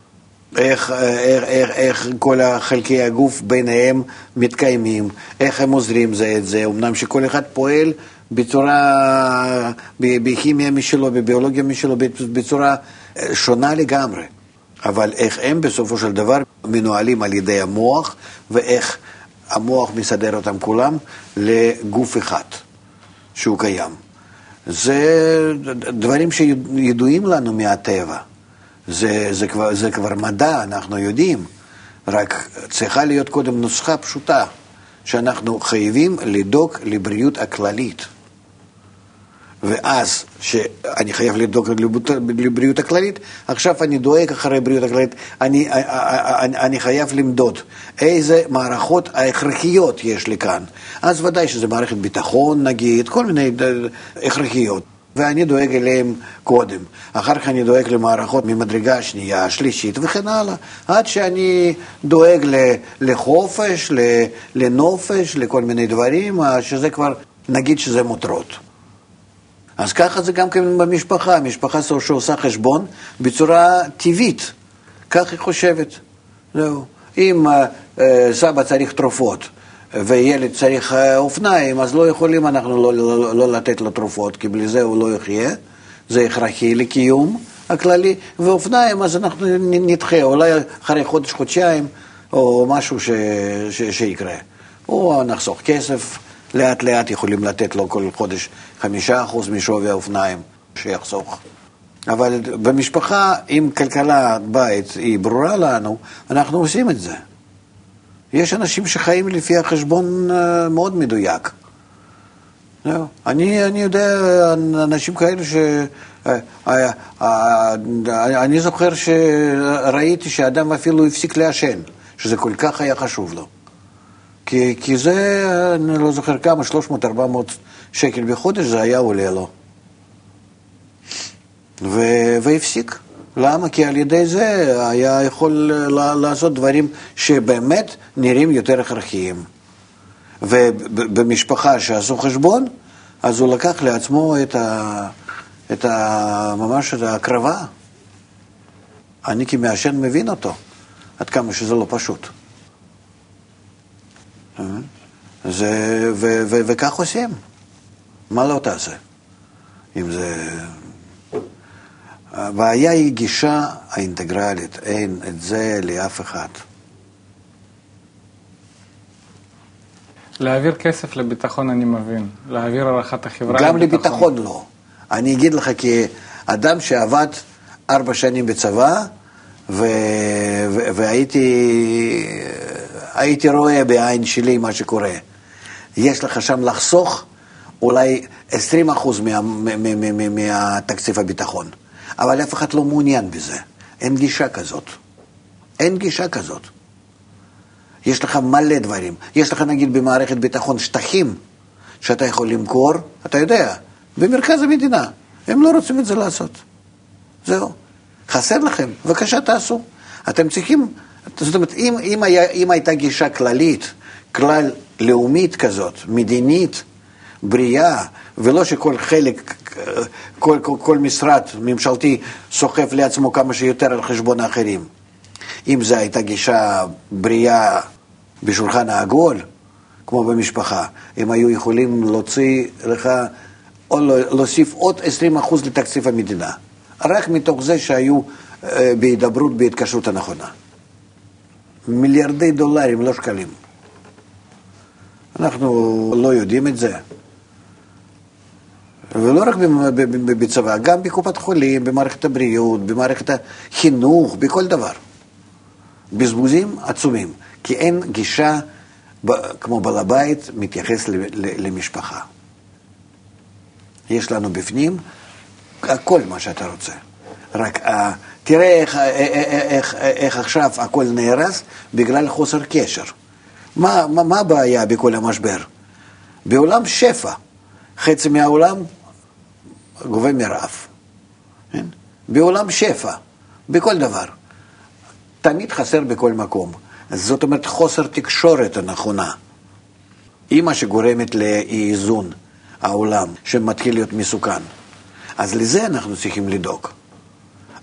איך, איך, איך, איך כל חלקי הגוף ביניהם מתקיימים, איך הם עוזרים זה את זה, אמנם שכל אחד פועל בצורה, בכימיה משלו, בביולוגיה משלו, בצורה אה, שונה לגמרי. אבל איך הם בסופו של דבר מנוהלים על ידי המוח, ואיך המוח מסדר אותם כולם לגוף אחד שהוא קיים. זה דברים שידועים לנו מהטבע. זה, זה, כבר, זה כבר מדע, אנחנו יודעים. רק צריכה להיות קודם נוסחה פשוטה, שאנחנו חייבים לדאוג לבריאות הכללית. ואז, שאני חייב לדאוג לבריאות הכללית, עכשיו אני דואג אחרי בריאות הכללית, אני, אני, אני חייב למדוד איזה מערכות ההכרחיות יש לי כאן. אז ודאי שזה מערכת ביטחון נגיד, כל מיני הכרחיות. ואני דואג אליהם קודם. אחר כך אני דואג למערכות ממדרגה שנייה, שלישית וכן הלאה. עד שאני דואג לחופש, לנופש, לכל מיני דברים, שזה כבר, נגיד שזה מותרות. אז ככה זה גם כן במשפחה, משפחה שעושה חשבון בצורה טבעית, כך היא חושבת. זהו. אם uh, סבא צריך תרופות וילד צריך uh, אופניים, אז לא יכולים אנחנו לא, לא, לא לתת לו תרופות, כי בלי זה הוא לא יחיה, זה הכרחי לקיום הכללי, ואופניים אז אנחנו נדחה, אולי אחרי חודש-חודשיים או משהו ש, ש, שיקרה. או נחסוך כסף. לאט לאט יכולים לתת לו כל חודש חמישה אחוז משווי האופניים שיחסוך. אבל במשפחה, אם כלכלה בית היא ברורה לנו, אנחנו עושים את זה. יש אנשים שחיים לפי החשבון אה, מאוד מדויק. אני, אני יודע אנשים כאלה ש... אה, אה, אני זוכר שראיתי שאדם אפילו הפסיק לעשן, שזה כל כך היה חשוב לו. כי, כי זה, אני לא זוכר כמה, 300-400 שקל בחודש זה היה עולה לו. ו, והפסיק. למה? כי על ידי זה היה יכול לעשות דברים שבאמת נראים יותר הכרחיים. ובמשפחה שעשו חשבון, אז הוא לקח לעצמו את, ה, את ה, ממש את ההקרבה. אני כמעשן מבין אותו, עד כמה שזה לא פשוט. זה, ו, ו, וכך עושים. מה לא תעשה? אם זה... הבעיה היא גישה האינטגרלית, אין את זה לאף אחד. להעביר כסף לביטחון אני מבין, להעביר הערכת החברה גם לביטחון. לביטחון לא. אני אגיד לך, כאדם שעבד ארבע שנים בצבא, ו... ו... והייתי הייתי רואה בעין שלי מה שקורה. יש לך שם לחסוך אולי 20 אחוז מה, מהתקציב הביטחון, אבל אף אחד לא מעוניין בזה. אין גישה כזאת. אין גישה כזאת. יש לך מלא דברים. יש לך נגיד במערכת ביטחון שטחים שאתה יכול למכור, אתה יודע, במרכז המדינה. הם לא רוצים את זה לעשות. זהו. חסר לכם, בבקשה תעשו. אתם צריכים זאת אומרת, אם, אם, היה, אם הייתה גישה כללית, כלל לאומית כזאת, מדינית, בריאה, ולא שכל חלק, כל, כל, כל משרד ממשלתי סוחב לעצמו כמה שיותר על חשבון האחרים. אם זו הייתה גישה בריאה בשולחן העגול, כמו במשפחה, הם היו יכולים להוציא לך, או להוסיף עוד 20% לתקציב המדינה, רק מתוך זה שהיו אה, בהידברות בהתקשרות הנכונה. מיליארדי דולרים, לא שקלים. אנחנו לא יודעים את זה. ולא רק בצבא, גם בקופת חולים, במערכת הבריאות, במערכת החינוך, בכל דבר. בזבוזים עצומים, כי אין גישה כמו בעל הבית מתייחס למשפחה. יש לנו בפנים הכל מה שאתה רוצה, רק תראה איך, איך, איך, איך עכשיו הכל נהרס בגלל חוסר קשר. מה, מה, מה הבעיה בכל המשבר? בעולם שפע, חצי מהעולם גובה מרעב. כן? בעולם שפע, בכל דבר. תמיד חסר בכל מקום. זאת אומרת חוסר תקשורת הנכונה. היא מה שגורמת לאי איזון העולם, שמתחיל להיות מסוכן. אז לזה אנחנו צריכים לדאוג.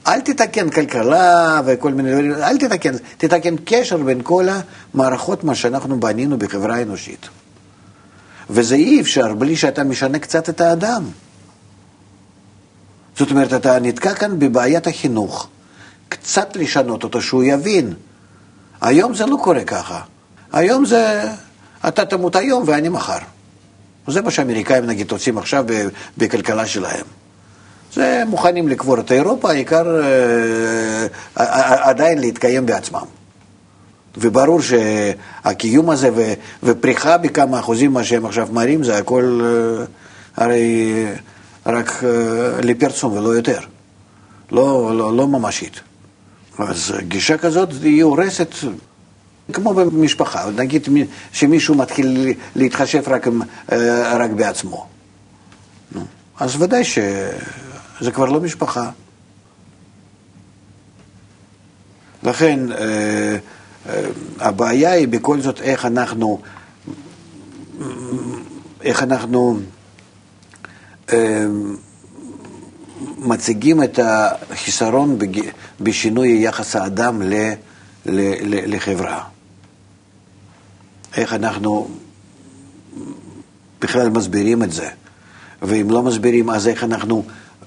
אל תתקן כלכלה וכל מיני דברים, אל תתקן, תתקן קשר בין כל המערכות, מה שאנחנו בנינו בחברה האנושית. וזה אי אפשר בלי שאתה משנה קצת את האדם. זאת אומרת, אתה נתקע כאן בבעיית החינוך. קצת לשנות אותו, שהוא יבין. היום זה לא קורה ככה. היום זה, אתה תמות היום ואני מחר. זה מה שהאמריקאים נגיד עושים עכשיו בכלכלה שלהם. זה מוכנים לקבור את אירופה, העיקר אה, עדיין להתקיים בעצמם. וברור שהקיום הזה ופריחה בכמה אחוזים, מה שהם עכשיו מראים, זה הכל אה, הרי רק אה, לפרסום ולא יותר. לא, לא, לא ממשית. אז גישה כזאת היא הורסת, כמו במשפחה, נגיד שמישהו מתחיל להתחשב רק, אה, רק בעצמו. אז ודאי שזה כבר לא משפחה. לכן, אה, הבעיה היא בכל זאת איך אנחנו, איך אנחנו מציגים את החיסרון בשינוי יחס האדם לחברה. איך אנחנו בכלל מסבירים את זה. ואם לא מסבירים, אז איך אנחנו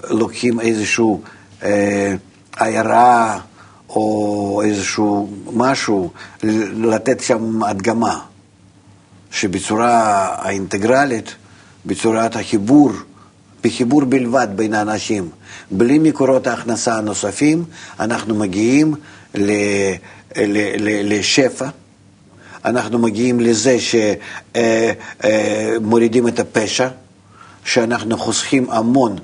לוקחים איזושהי אה, עיירה או איזשהו משהו, לתת שם הדגמה, שבצורה האינטגרלית, בצורת החיבור, בחיבור בלבד בין האנשים, בלי מקורות ההכנסה הנוספים, אנחנו מגיעים ל, ל, ל, לשפע, אנחנו מגיעים לזה שמורידים את הפשע, שאנחנו חוסכים המון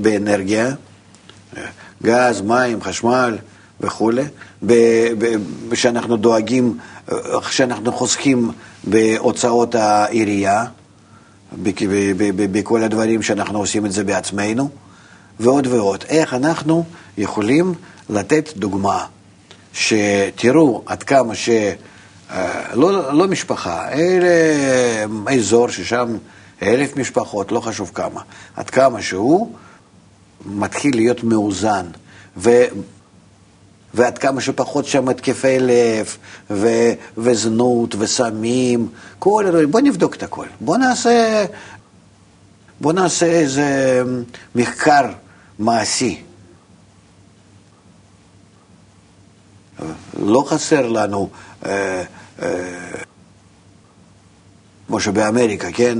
באנרגיה. גז, מים, חשמל וכולי, שאנחנו דואגים, שאנחנו חוסכים בהוצאות העירייה, בכל הדברים שאנחנו עושים את זה בעצמנו, ועוד ועוד. איך אנחנו יכולים לתת דוגמה, שתראו עד כמה ש... אה, לא, לא משפחה, אלא אזור ששם אלף משפחות, לא חשוב כמה, עד כמה שהוא מתחיל להיות מאוזן, ו... ועד כמה שפחות שם התקפי לב, ו... וזנות, וסמים, כל הדברים, בוא נבדוק את הכל. בוא נעשה, בוא נעשה איזה מחקר מעשי. לא חסר לנו, אה, אה, כמו שבאמריקה, כן?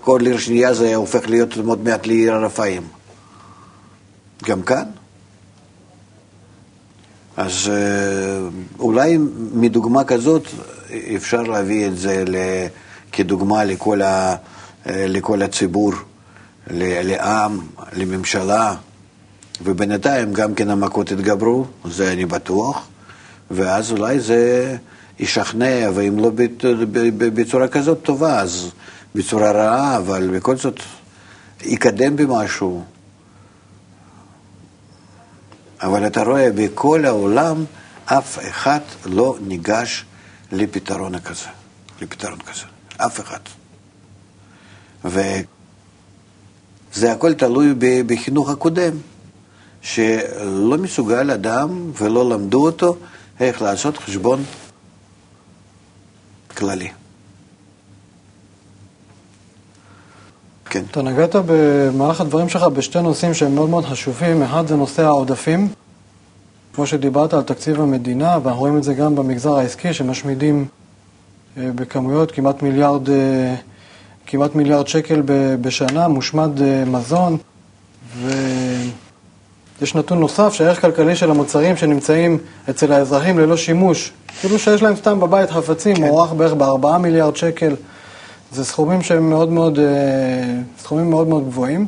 כל עיר שנייה זה הופך להיות עוד מעט לעיר הרפאים. גם כאן. אז אה, אולי מדוגמה כזאת אפשר להביא את זה כדוגמה לכל, ה, אה, לכל הציבור, לעם, לממשלה, ובינתיים גם כן המכות יתגברו, זה אני בטוח, ואז אולי זה ישכנע, ואם לא בצורה כזאת טובה, אז בצורה רעה, אבל בכל זאת יקדם במשהו. אבל אתה רואה, בכל העולם אף אחד לא ניגש לפתרון כזה, לפתרון כזה, אף אחד. וזה הכל תלוי בחינוך הקודם, שלא מסוגל אדם ולא למדו אותו איך לעשות חשבון כללי. כן. אתה נגעת במהלך הדברים שלך בשתי נושאים שהם מאוד מאוד חשובים. אחד זה נושא העודפים. כמו שדיברת על תקציב המדינה, ואנחנו רואים את זה גם במגזר העסקי, שמשמידים אה, בכמויות כמעט מיליארד, אה, כמעט מיליארד שקל בשנה, מושמד אה, מזון. ויש נתון נוסף, שהערך כלכלי של המוצרים שנמצאים אצל האזרחים ללא שימוש, כאילו שיש להם סתם בבית חפצים, כן. מוערך בערך ב-4 מיליארד שקל. זה סכומים שהם מאוד מאוד, אה, סכומים מאוד מאוד גבוהים.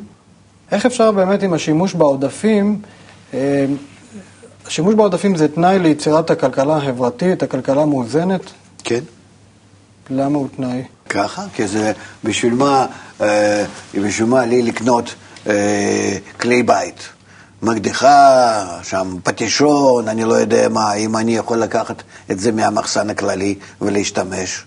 איך אפשר באמת עם השימוש בעודפים, אה, השימוש בעודפים זה תנאי ליצירת הכלכלה החברתית, הכלכלה המאוזנת? כן. למה הוא תנאי? ככה, כי זה בשביל מה, אה, בשביל מה לי לקנות כלי בית? מקדחה, שם פטישון, אני לא יודע מה, אם אני יכול לקחת את זה מהמחסן הכללי ולהשתמש.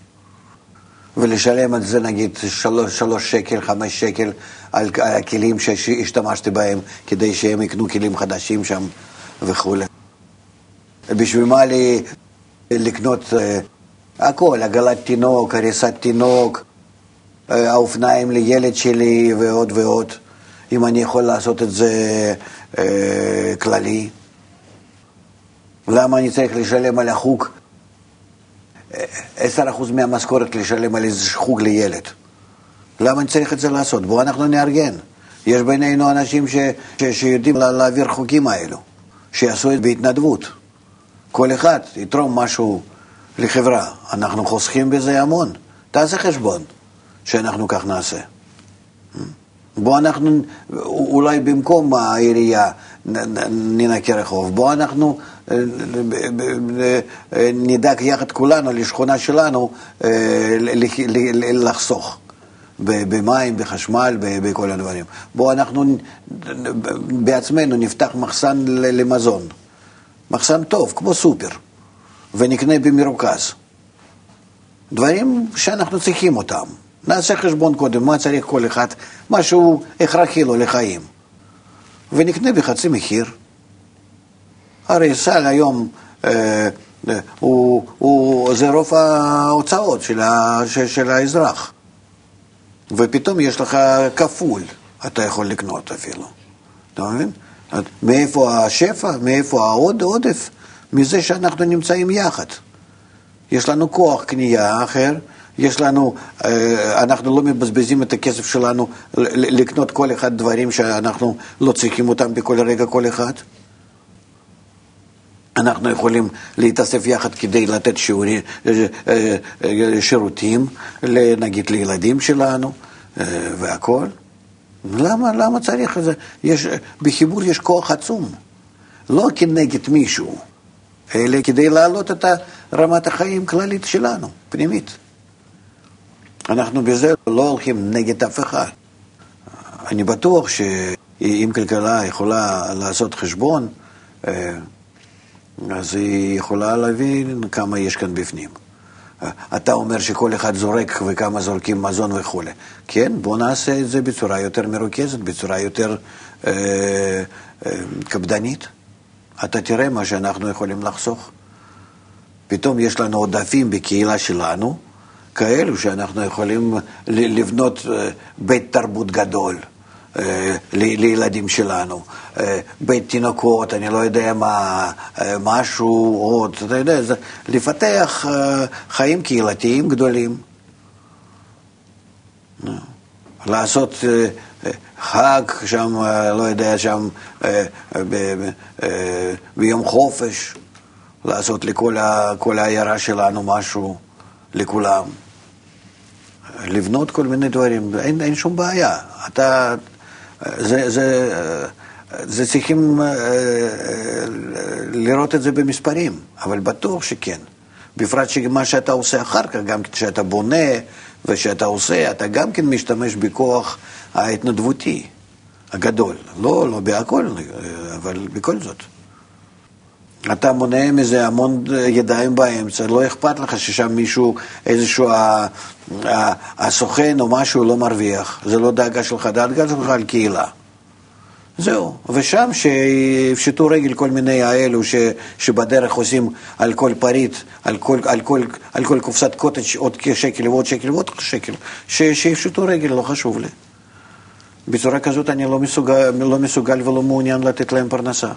ולשלם על זה נגיד שלוש, שלוש שקל, חמש שקל על הכלים שהשתמשתי בהם כדי שהם יקנו כלים חדשים שם וכולי. בשביל מה לי לקנות uh, הכל, עגלת תינוק, הריסת תינוק, uh, האופניים לילד שלי ועוד ועוד, אם אני יכול לעשות את זה uh, כללי. למה אני צריך לשלם על החוג 10% מהמשכורת לשלם על איזה חוג לילד. למה אני צריך את זה לעשות? בואו אנחנו נארגן. יש בינינו אנשים ש, ש, שיודעים לה, להעביר חוקים האלו, שיעשו את זה בהתנדבות. כל אחד יתרום משהו לחברה. אנחנו חוסכים בזה המון. תעשה חשבון שאנחנו כך נעשה. בואו אנחנו, אולי במקום העירייה ננקה רחוב, בואו אנחנו נדאג יחד כולנו לשכונה שלנו אה, לחסוך. במים, בחשמל, בכל הדברים. בואו אנחנו בעצמנו נפתח מחסן למזון. מחסן טוב, כמו סופר, ונקנה במרוכז. דברים שאנחנו צריכים אותם. נעשה חשבון קודם, מה צריך כל אחד, משהו הכרחי לו לחיים. ונקנה בחצי מחיר. הרי סל היום, אה, אה, הוא, הוא, זה רוב ההוצאות של, ה, של, של האזרח. ופתאום יש לך כפול, אתה יכול לקנות אפילו. אתה מבין? מאיפה השפע, מאיפה העודף? מזה שאנחנו נמצאים יחד. יש לנו כוח קנייה אחר, יש לנו, אה, אנחנו לא מבזבזים את הכסף שלנו לקנות כל אחד דברים שאנחנו לא צריכים אותם בכל רגע כל אחד. אנחנו יכולים להתאסף יחד כדי לתת שיעורי, אה, אה, שירותים, נגיד לילדים שלנו והכול. למה, למה צריך את זה? יש, בחיבור יש כוח עצום, לא כנגד מישהו, אלא כדי להעלות את רמת החיים הכללית שלנו, פנימית. אנחנו בזה לא הולכים נגד אף אחד. אני בטוח שאם כלכלה יכולה לעשות חשבון, אה, אז היא יכולה להבין כמה יש כאן בפנים. אתה אומר שכל אחד זורק וכמה זורקים מזון וכולי. כן, בוא נעשה את זה בצורה יותר מרוכזת, בצורה יותר אה, אה, קפדנית. אתה תראה מה שאנחנו יכולים לחסוך. פתאום יש לנו עודפים בקהילה שלנו, כאלו שאנחנו יכולים לבנות אה, בית תרבות גדול. אה, לילדים שלנו, אה, בית תינוקות, אני לא יודע מה, משהו עוד, אתה יודע, זה לפתח חיים קהילתיים גדולים. לעשות חג שם, לא יודע, שם ביום חופש, לעשות לכל העיירה שלנו משהו. לכולם, לבנות כל מיני דברים, אין, אין שום בעיה. אתה, זה, זה, זה צריכים אה, לראות את זה במספרים, אבל בטוח שכן. בפרט שמה שאתה עושה אחר כך, גם כשאתה בונה ושאתה עושה, אתה גם כן משתמש בכוח ההתנדבותי הגדול. לא, לא בהכל, אבל בכל זאת. אתה מונע מזה המון ידיים באמצע, לא אכפת לך ששם מישהו, איזשהו הסוכן או משהו לא מרוויח. זה לא דאגה שלך, דאגה שלך על קהילה. זהו, ושם שיפשטו רגל כל מיני האלו ש, שבדרך עושים על כל פריט, על כל, על כל, על כל קופסת קוטג' עוד שקל ועוד שקל ועוד שקל, ש, שיפשטו רגל, לא חשוב לי. בצורה כזאת אני לא מסוגל, לא מסוגל ולא מעוניין לתת להם פרנסה.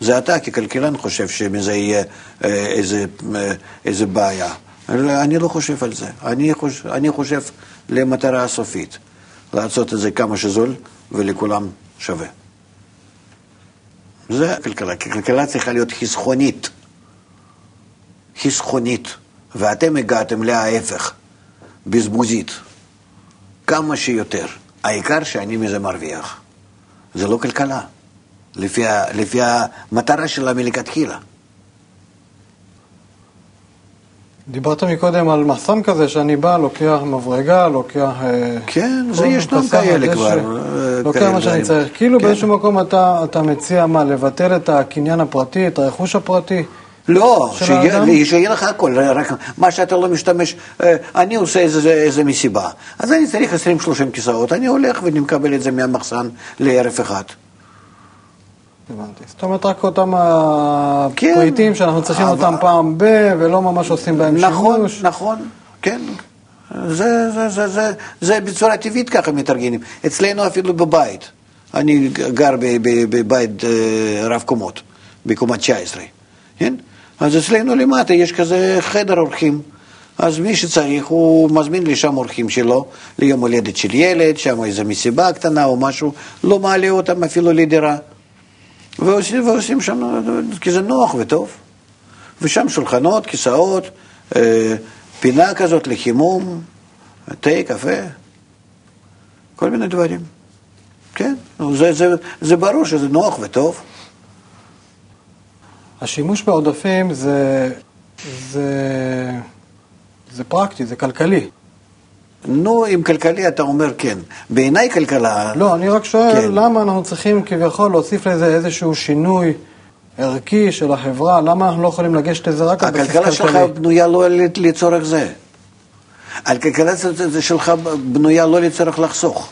זה אתה ככלכלן חושב שמזה יהיה אה, איזה, אה, איזה בעיה. אני לא חושב על זה. אני חושב, אני חושב למטרה הסופית, לעשות את זה כמה שזול ולכולם שווה. זה הכלכלה, כי כלכלה צריכה להיות חסכונית. חסכונית. ואתם הגעתם להפך, בזבוזית. כמה שיותר. העיקר שאני מזה מרוויח. זה לא כלכלה. לפי, לפי המטרה שלה מלכתחילה. דיברת מקודם על מחסן כזה שאני בא, לוקח מברגה, לוקח... אה, כן, זה ישנם כאלה כבר. אה, לוקח מה שאני צריך. כאילו כן. באיזשהו מקום אתה, אתה מציע מה, לבטל את הקניין הפרטי, את הרכוש הפרטי? לא, שיהיה, שיהיה לך הכל, רק מה שאתה לא משתמש, אה, אני עושה איזה, איזה מסיבה, אז אני צריך 20-30 כיסאות, אני הולך ואני מקבל את זה מהמחסן לערב אחד. הבנתי. זאת אומרת, רק אותם הפריטים כן, שאנחנו צריכים. אותם פעם ב... ולא ממש עושים בהם נכון, שימוש. נכון, נכון, כן. זה, זה, זה, זה, זה בצורה טבעית ככה מתארגנים. אצלנו אפילו בבית. אני גר בבית אה, רב קומות, בקומה 19, כן? אז אצלנו למטה יש כזה חדר אורחים. אז מי שצריך, הוא מזמין לשם אורחים שלו, ליום הולדת של ילד, שם איזו מסיבה קטנה או משהו, לא מעלה אותם אפילו לדירה. ועושים, ועושים שם, כי זה נוח וטוב. ושם שולחנות, כיסאות, אה, פינה כזאת לחימום, תה, קפה, כל מיני דברים. כן, זה, זה, זה ברור שזה נוח וטוב. השימוש בעודפים זה, זה, זה פרקטי, זה כלכלי. נו, אם כלכלי אתה אומר כן. בעיניי כלכלה... לא, אני רק שואל כן. למה אנחנו צריכים כביכול להוסיף לזה איזשהו שינוי ערכי של החברה, למה אנחנו לא יכולים לגשת לזה רק על בסיס כלכלי? הכלכלה שלך בנויה לא לצורך זה. הכלכלה שלך בנויה לא לצורך לחסוך,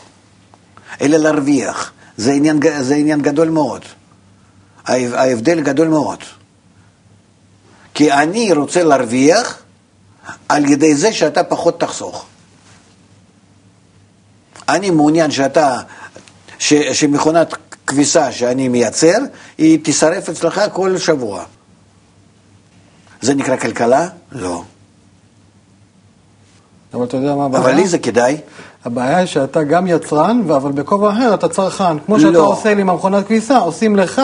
אלא להרוויח. זה עניין, זה עניין גדול מאוד. ההבדל גדול מאוד. כי אני רוצה להרוויח על ידי זה שאתה פחות תחסוך. אני מעוניין שאתה, ש, שמכונת כביסה שאני מייצר, היא תישרף אצלך כל שבוע. זה נקרא כלכלה? לא. אבל אתה יודע מה הבעיה? אבל לי זה כדאי. הבעיה היא שאתה גם יצרן, אבל בכובע אחר אתה צרכן. כמו שאתה לא. עושה לי עם המכונת כביסה, עושים לך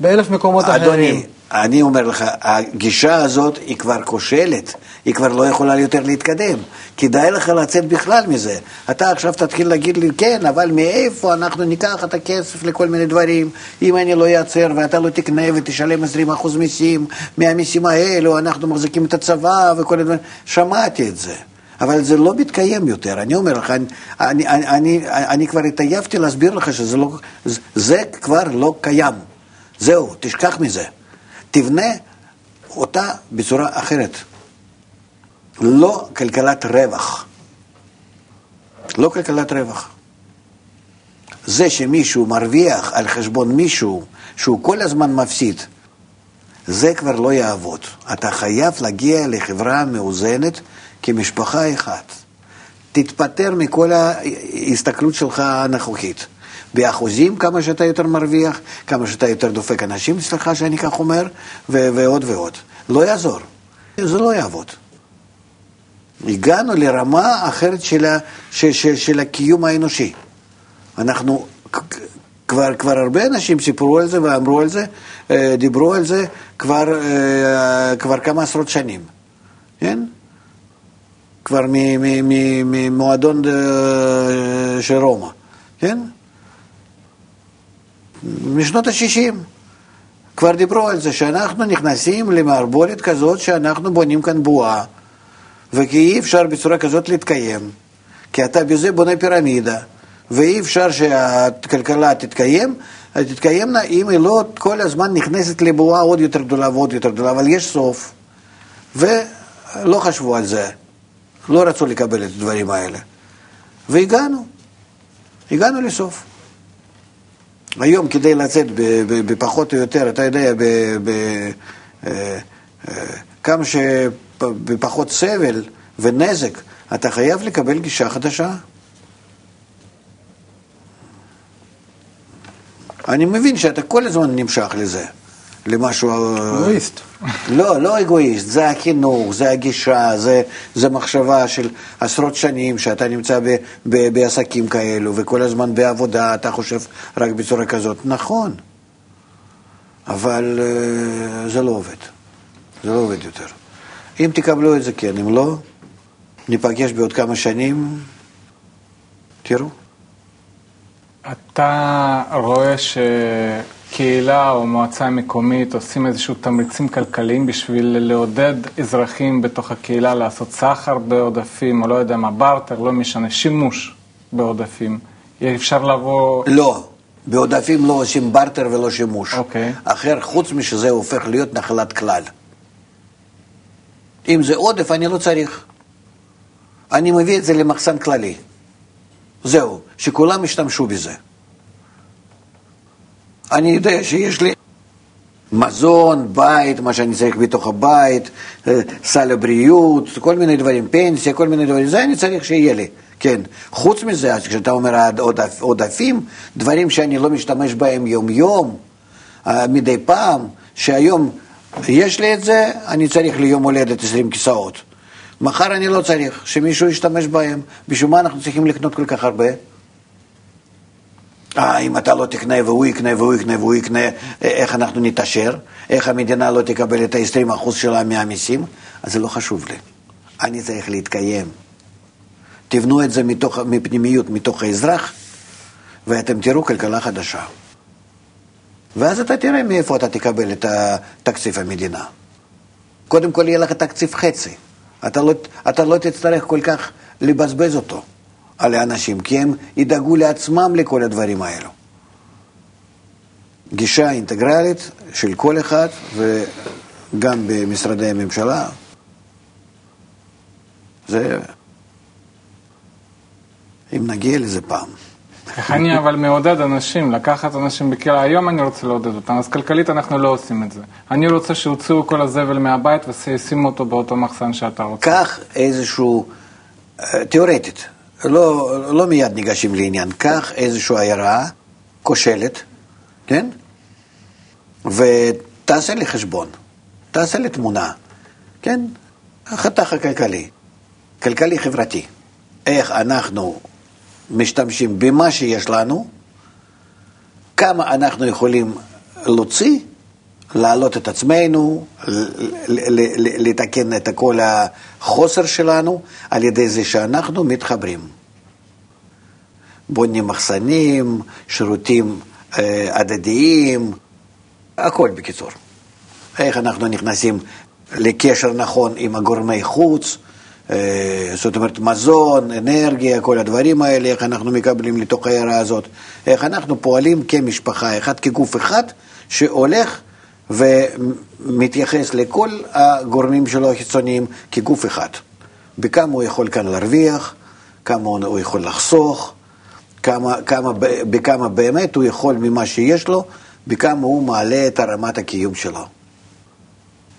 באלף מקומות אחרים. אדוני, אני אומר לך, הגישה הזאת היא כבר כושלת, היא כבר לא יכולה יותר להתקדם. כדאי לך לצאת בכלל מזה. אתה עכשיו תתחיל להגיד לי, כן, אבל מאיפה אנחנו ניקח את הכסף לכל מיני דברים, אם אני לא אייצר ואתה לא תקנה ותשלם 20% מיסים, מהמיסים האלו אנחנו מחזיקים את הצבא וכל הדברים. שמעתי את זה. אבל זה לא מתקיים יותר, אני אומר לך, אני, אני, אני, אני, אני כבר התעייפתי להסביר לך שזה לא, זה כבר לא קיים. זהו, תשכח מזה. תבנה אותה בצורה אחרת. לא כלכלת רווח. לא כלכלת רווח. זה שמישהו מרוויח על חשבון מישהו שהוא כל הזמן מפסיד, זה כבר לא יעבוד. אתה חייב להגיע לחברה מאוזנת כמשפחה אחת. תתפטר מכל ההסתכלות שלך הנוכחית. באחוזים, כמה שאתה יותר מרוויח, כמה שאתה יותר דופק אנשים, סליחה שאני כך אומר, ו- ועוד ועוד. לא יעזור. זה לא יעבוד. הגענו לרמה אחרת של, ה- ש- ש- של הקיום האנושי. אנחנו, כבר, כבר הרבה אנשים סיפרו על זה ואמרו על זה, אה, דיברו על זה כבר, אה, כבר כמה עשרות שנים, כן? כבר ממועדון אה, של רומא, כן? משנות ה-60. כבר דיברו על זה שאנחנו נכנסים למערבולת כזאת שאנחנו בונים כאן בועה, וכי אי אפשר בצורה כזאת להתקיים, כי אתה בזה בונה פירמידה, ואי אפשר שהכלכלה תתקיים, תתקיימנה אם היא לא כל הזמן נכנסת לבועה עוד יותר גדולה ועוד יותר גדולה, אבל יש סוף. ולא חשבו על זה, לא רצו לקבל את הדברים האלה. והגענו, הגענו לסוף. היום כדי לצאת בפחות או יותר, אתה יודע, אה, כמה שבפחות סבל ונזק, אתה חייב לקבל גישה חדשה. אני מבין שאתה כל הזמן נמשך לזה, למשהו... אגואיסט. לא, לא אגואיסט, זה החינוך, זה הגישה, זה, זה מחשבה של עשרות שנים שאתה נמצא ב, ב, בעסקים כאלו, וכל הזמן בעבודה אתה חושב רק בצורה כזאת. נכון, אבל uh, זה לא עובד. זה לא עובד יותר. אם תקבלו את זה, כן, אם לא, ניפגש בעוד כמה שנים, תראו. אתה רואה שקהילה או מועצה מקומית עושים איזשהו תמריצים כלכליים בשביל לעודד אזרחים בתוך הקהילה לעשות סחר בעודפים, או לא יודע מה, בארטר, לא משנה, שימוש בעודפים. אפשר לבוא... לא, בעודפים לא עושים בארטר ולא שימוש. אוקיי. אחר, חוץ משזה הופך להיות נחלת כלל. אם זה עודף, אני לא צריך. אני מביא את זה למחסן כללי. זהו, שכולם ישתמשו בזה. אני יודע שיש לי מזון, בית, מה שאני צריך בתוך הבית, אה, סל הבריאות, כל מיני דברים, פנסיה, כל מיני דברים, זה אני צריך שיהיה לי, כן. חוץ מזה, כשאתה אומר עודפ, עודפים, דברים שאני לא משתמש בהם יום-יום, אה, מדי פעם, שהיום יש לי את זה, אני צריך ליום הולדת 20 כיסאות. מחר אני לא צריך שמישהו ישתמש בהם. בשביל מה אנחנו צריכים לקנות כל כך הרבה? אה, אם אתה לא תקנה והוא יקנה והוא יקנה והוא יקנה, איך אנחנו נתעשר? איך המדינה לא תקבל את ה-20% שלה מהמיסים? אז זה לא חשוב לי. אני צריך להתקיים. תבנו את זה מתוך, מפנימיות, מתוך האזרח, ואתם תראו כלכלה חדשה. ואז אתה תראה מאיפה אתה תקבל את תקציב המדינה. קודם כל יהיה לך תקציב חצי. אתה לא, אתה לא תצטרך כל כך לבזבז אותו על האנשים, כי הם ידאגו לעצמם לכל הדברים האלו. גישה אינטגרלית של כל אחד, וגם במשרדי הממשלה. זה... אם נגיע לזה פעם. איך אני אבל מעודד אנשים, לקחת אנשים בקהילה, היום אני רוצה לעודד אותם, אז כלכלית אנחנו לא עושים את זה. אני רוצה שיוציאו כל הזבל מהבית וישימו אותו באותו מחסן שאתה רוצה. קח איזשהו, אה, תיאורטית, לא, לא מיד ניגשים לעניין, קח איזושהי עיירה כושלת, כן? ותעשה לי חשבון, תעשה לי תמונה, כן? החתך הכלכלי, כלכלי-חברתי. איך אנחנו משתמשים במה שיש לנו, כמה אנחנו יכולים להוציא, להעלות את עצמנו, לתקן את כל החוסר שלנו על ידי זה שאנחנו מתחברים. בונים מחסנים, שירותים אה, הדדיים, הכל בקיצור. איך אנחנו נכנסים לקשר נכון עם הגורמי חוץ, אה, זאת אומרת, מזון, אנרגיה, כל הדברים האלה, איך אנחנו מקבלים לתוך העיירה הזאת, איך אנחנו פועלים כמשפחה אחת, כגוף אחד, שהולך ומתייחס לכל הגורמים שלו החיצוניים כגוף אחד. בכמה הוא יכול כאן להרוויח, כמה הוא יכול לחסוך, כמה, כמה, בכמה באמת הוא יכול ממה שיש לו, בכמה הוא מעלה את רמת הקיום שלו.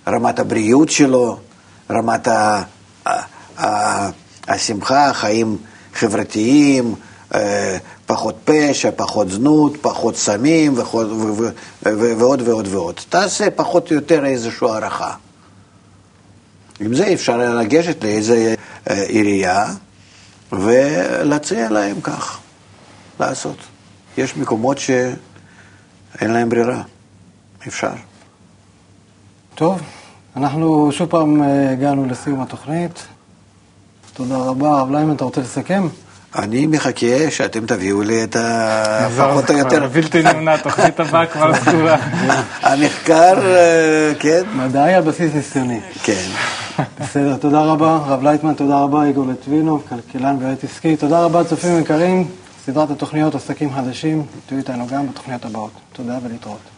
רמת הבריאות שלו, רמת ה... השמחה, חיים חברתיים, אה, פחות פשע, פחות זנות, פחות סמים ועוד ועוד ועוד. תעשה פחות או יותר איזושהי הערכה. עם זה אפשר לגשת לאיזה אה, עירייה ולהציע להם כך, לעשות. יש מקומות שאין להם ברירה, אפשר. טוב, אנחנו שוב פעם אה, הגענו לסיום התוכנית. תודה רבה. הרב ליימן, אתה רוצה לסכם? אני מחכה שאתם תביאו לי את ה... פחות או יותר... בלתי נמנע, תוכנית הבאה כבר סגורה. <laughs> המחקר, אה, כן. מדעי על בסיס ניסיוני. כן. בסדר, תודה רבה. הרב לייטמן, תודה רבה. איגור לטבינוב, כלכלן ויועץ עסקי. תודה רבה, צופים יקרים. סדרת התוכניות עסקים חדשים, תהיו איתנו גם בתוכניות הבאות. תודה ולהתראות.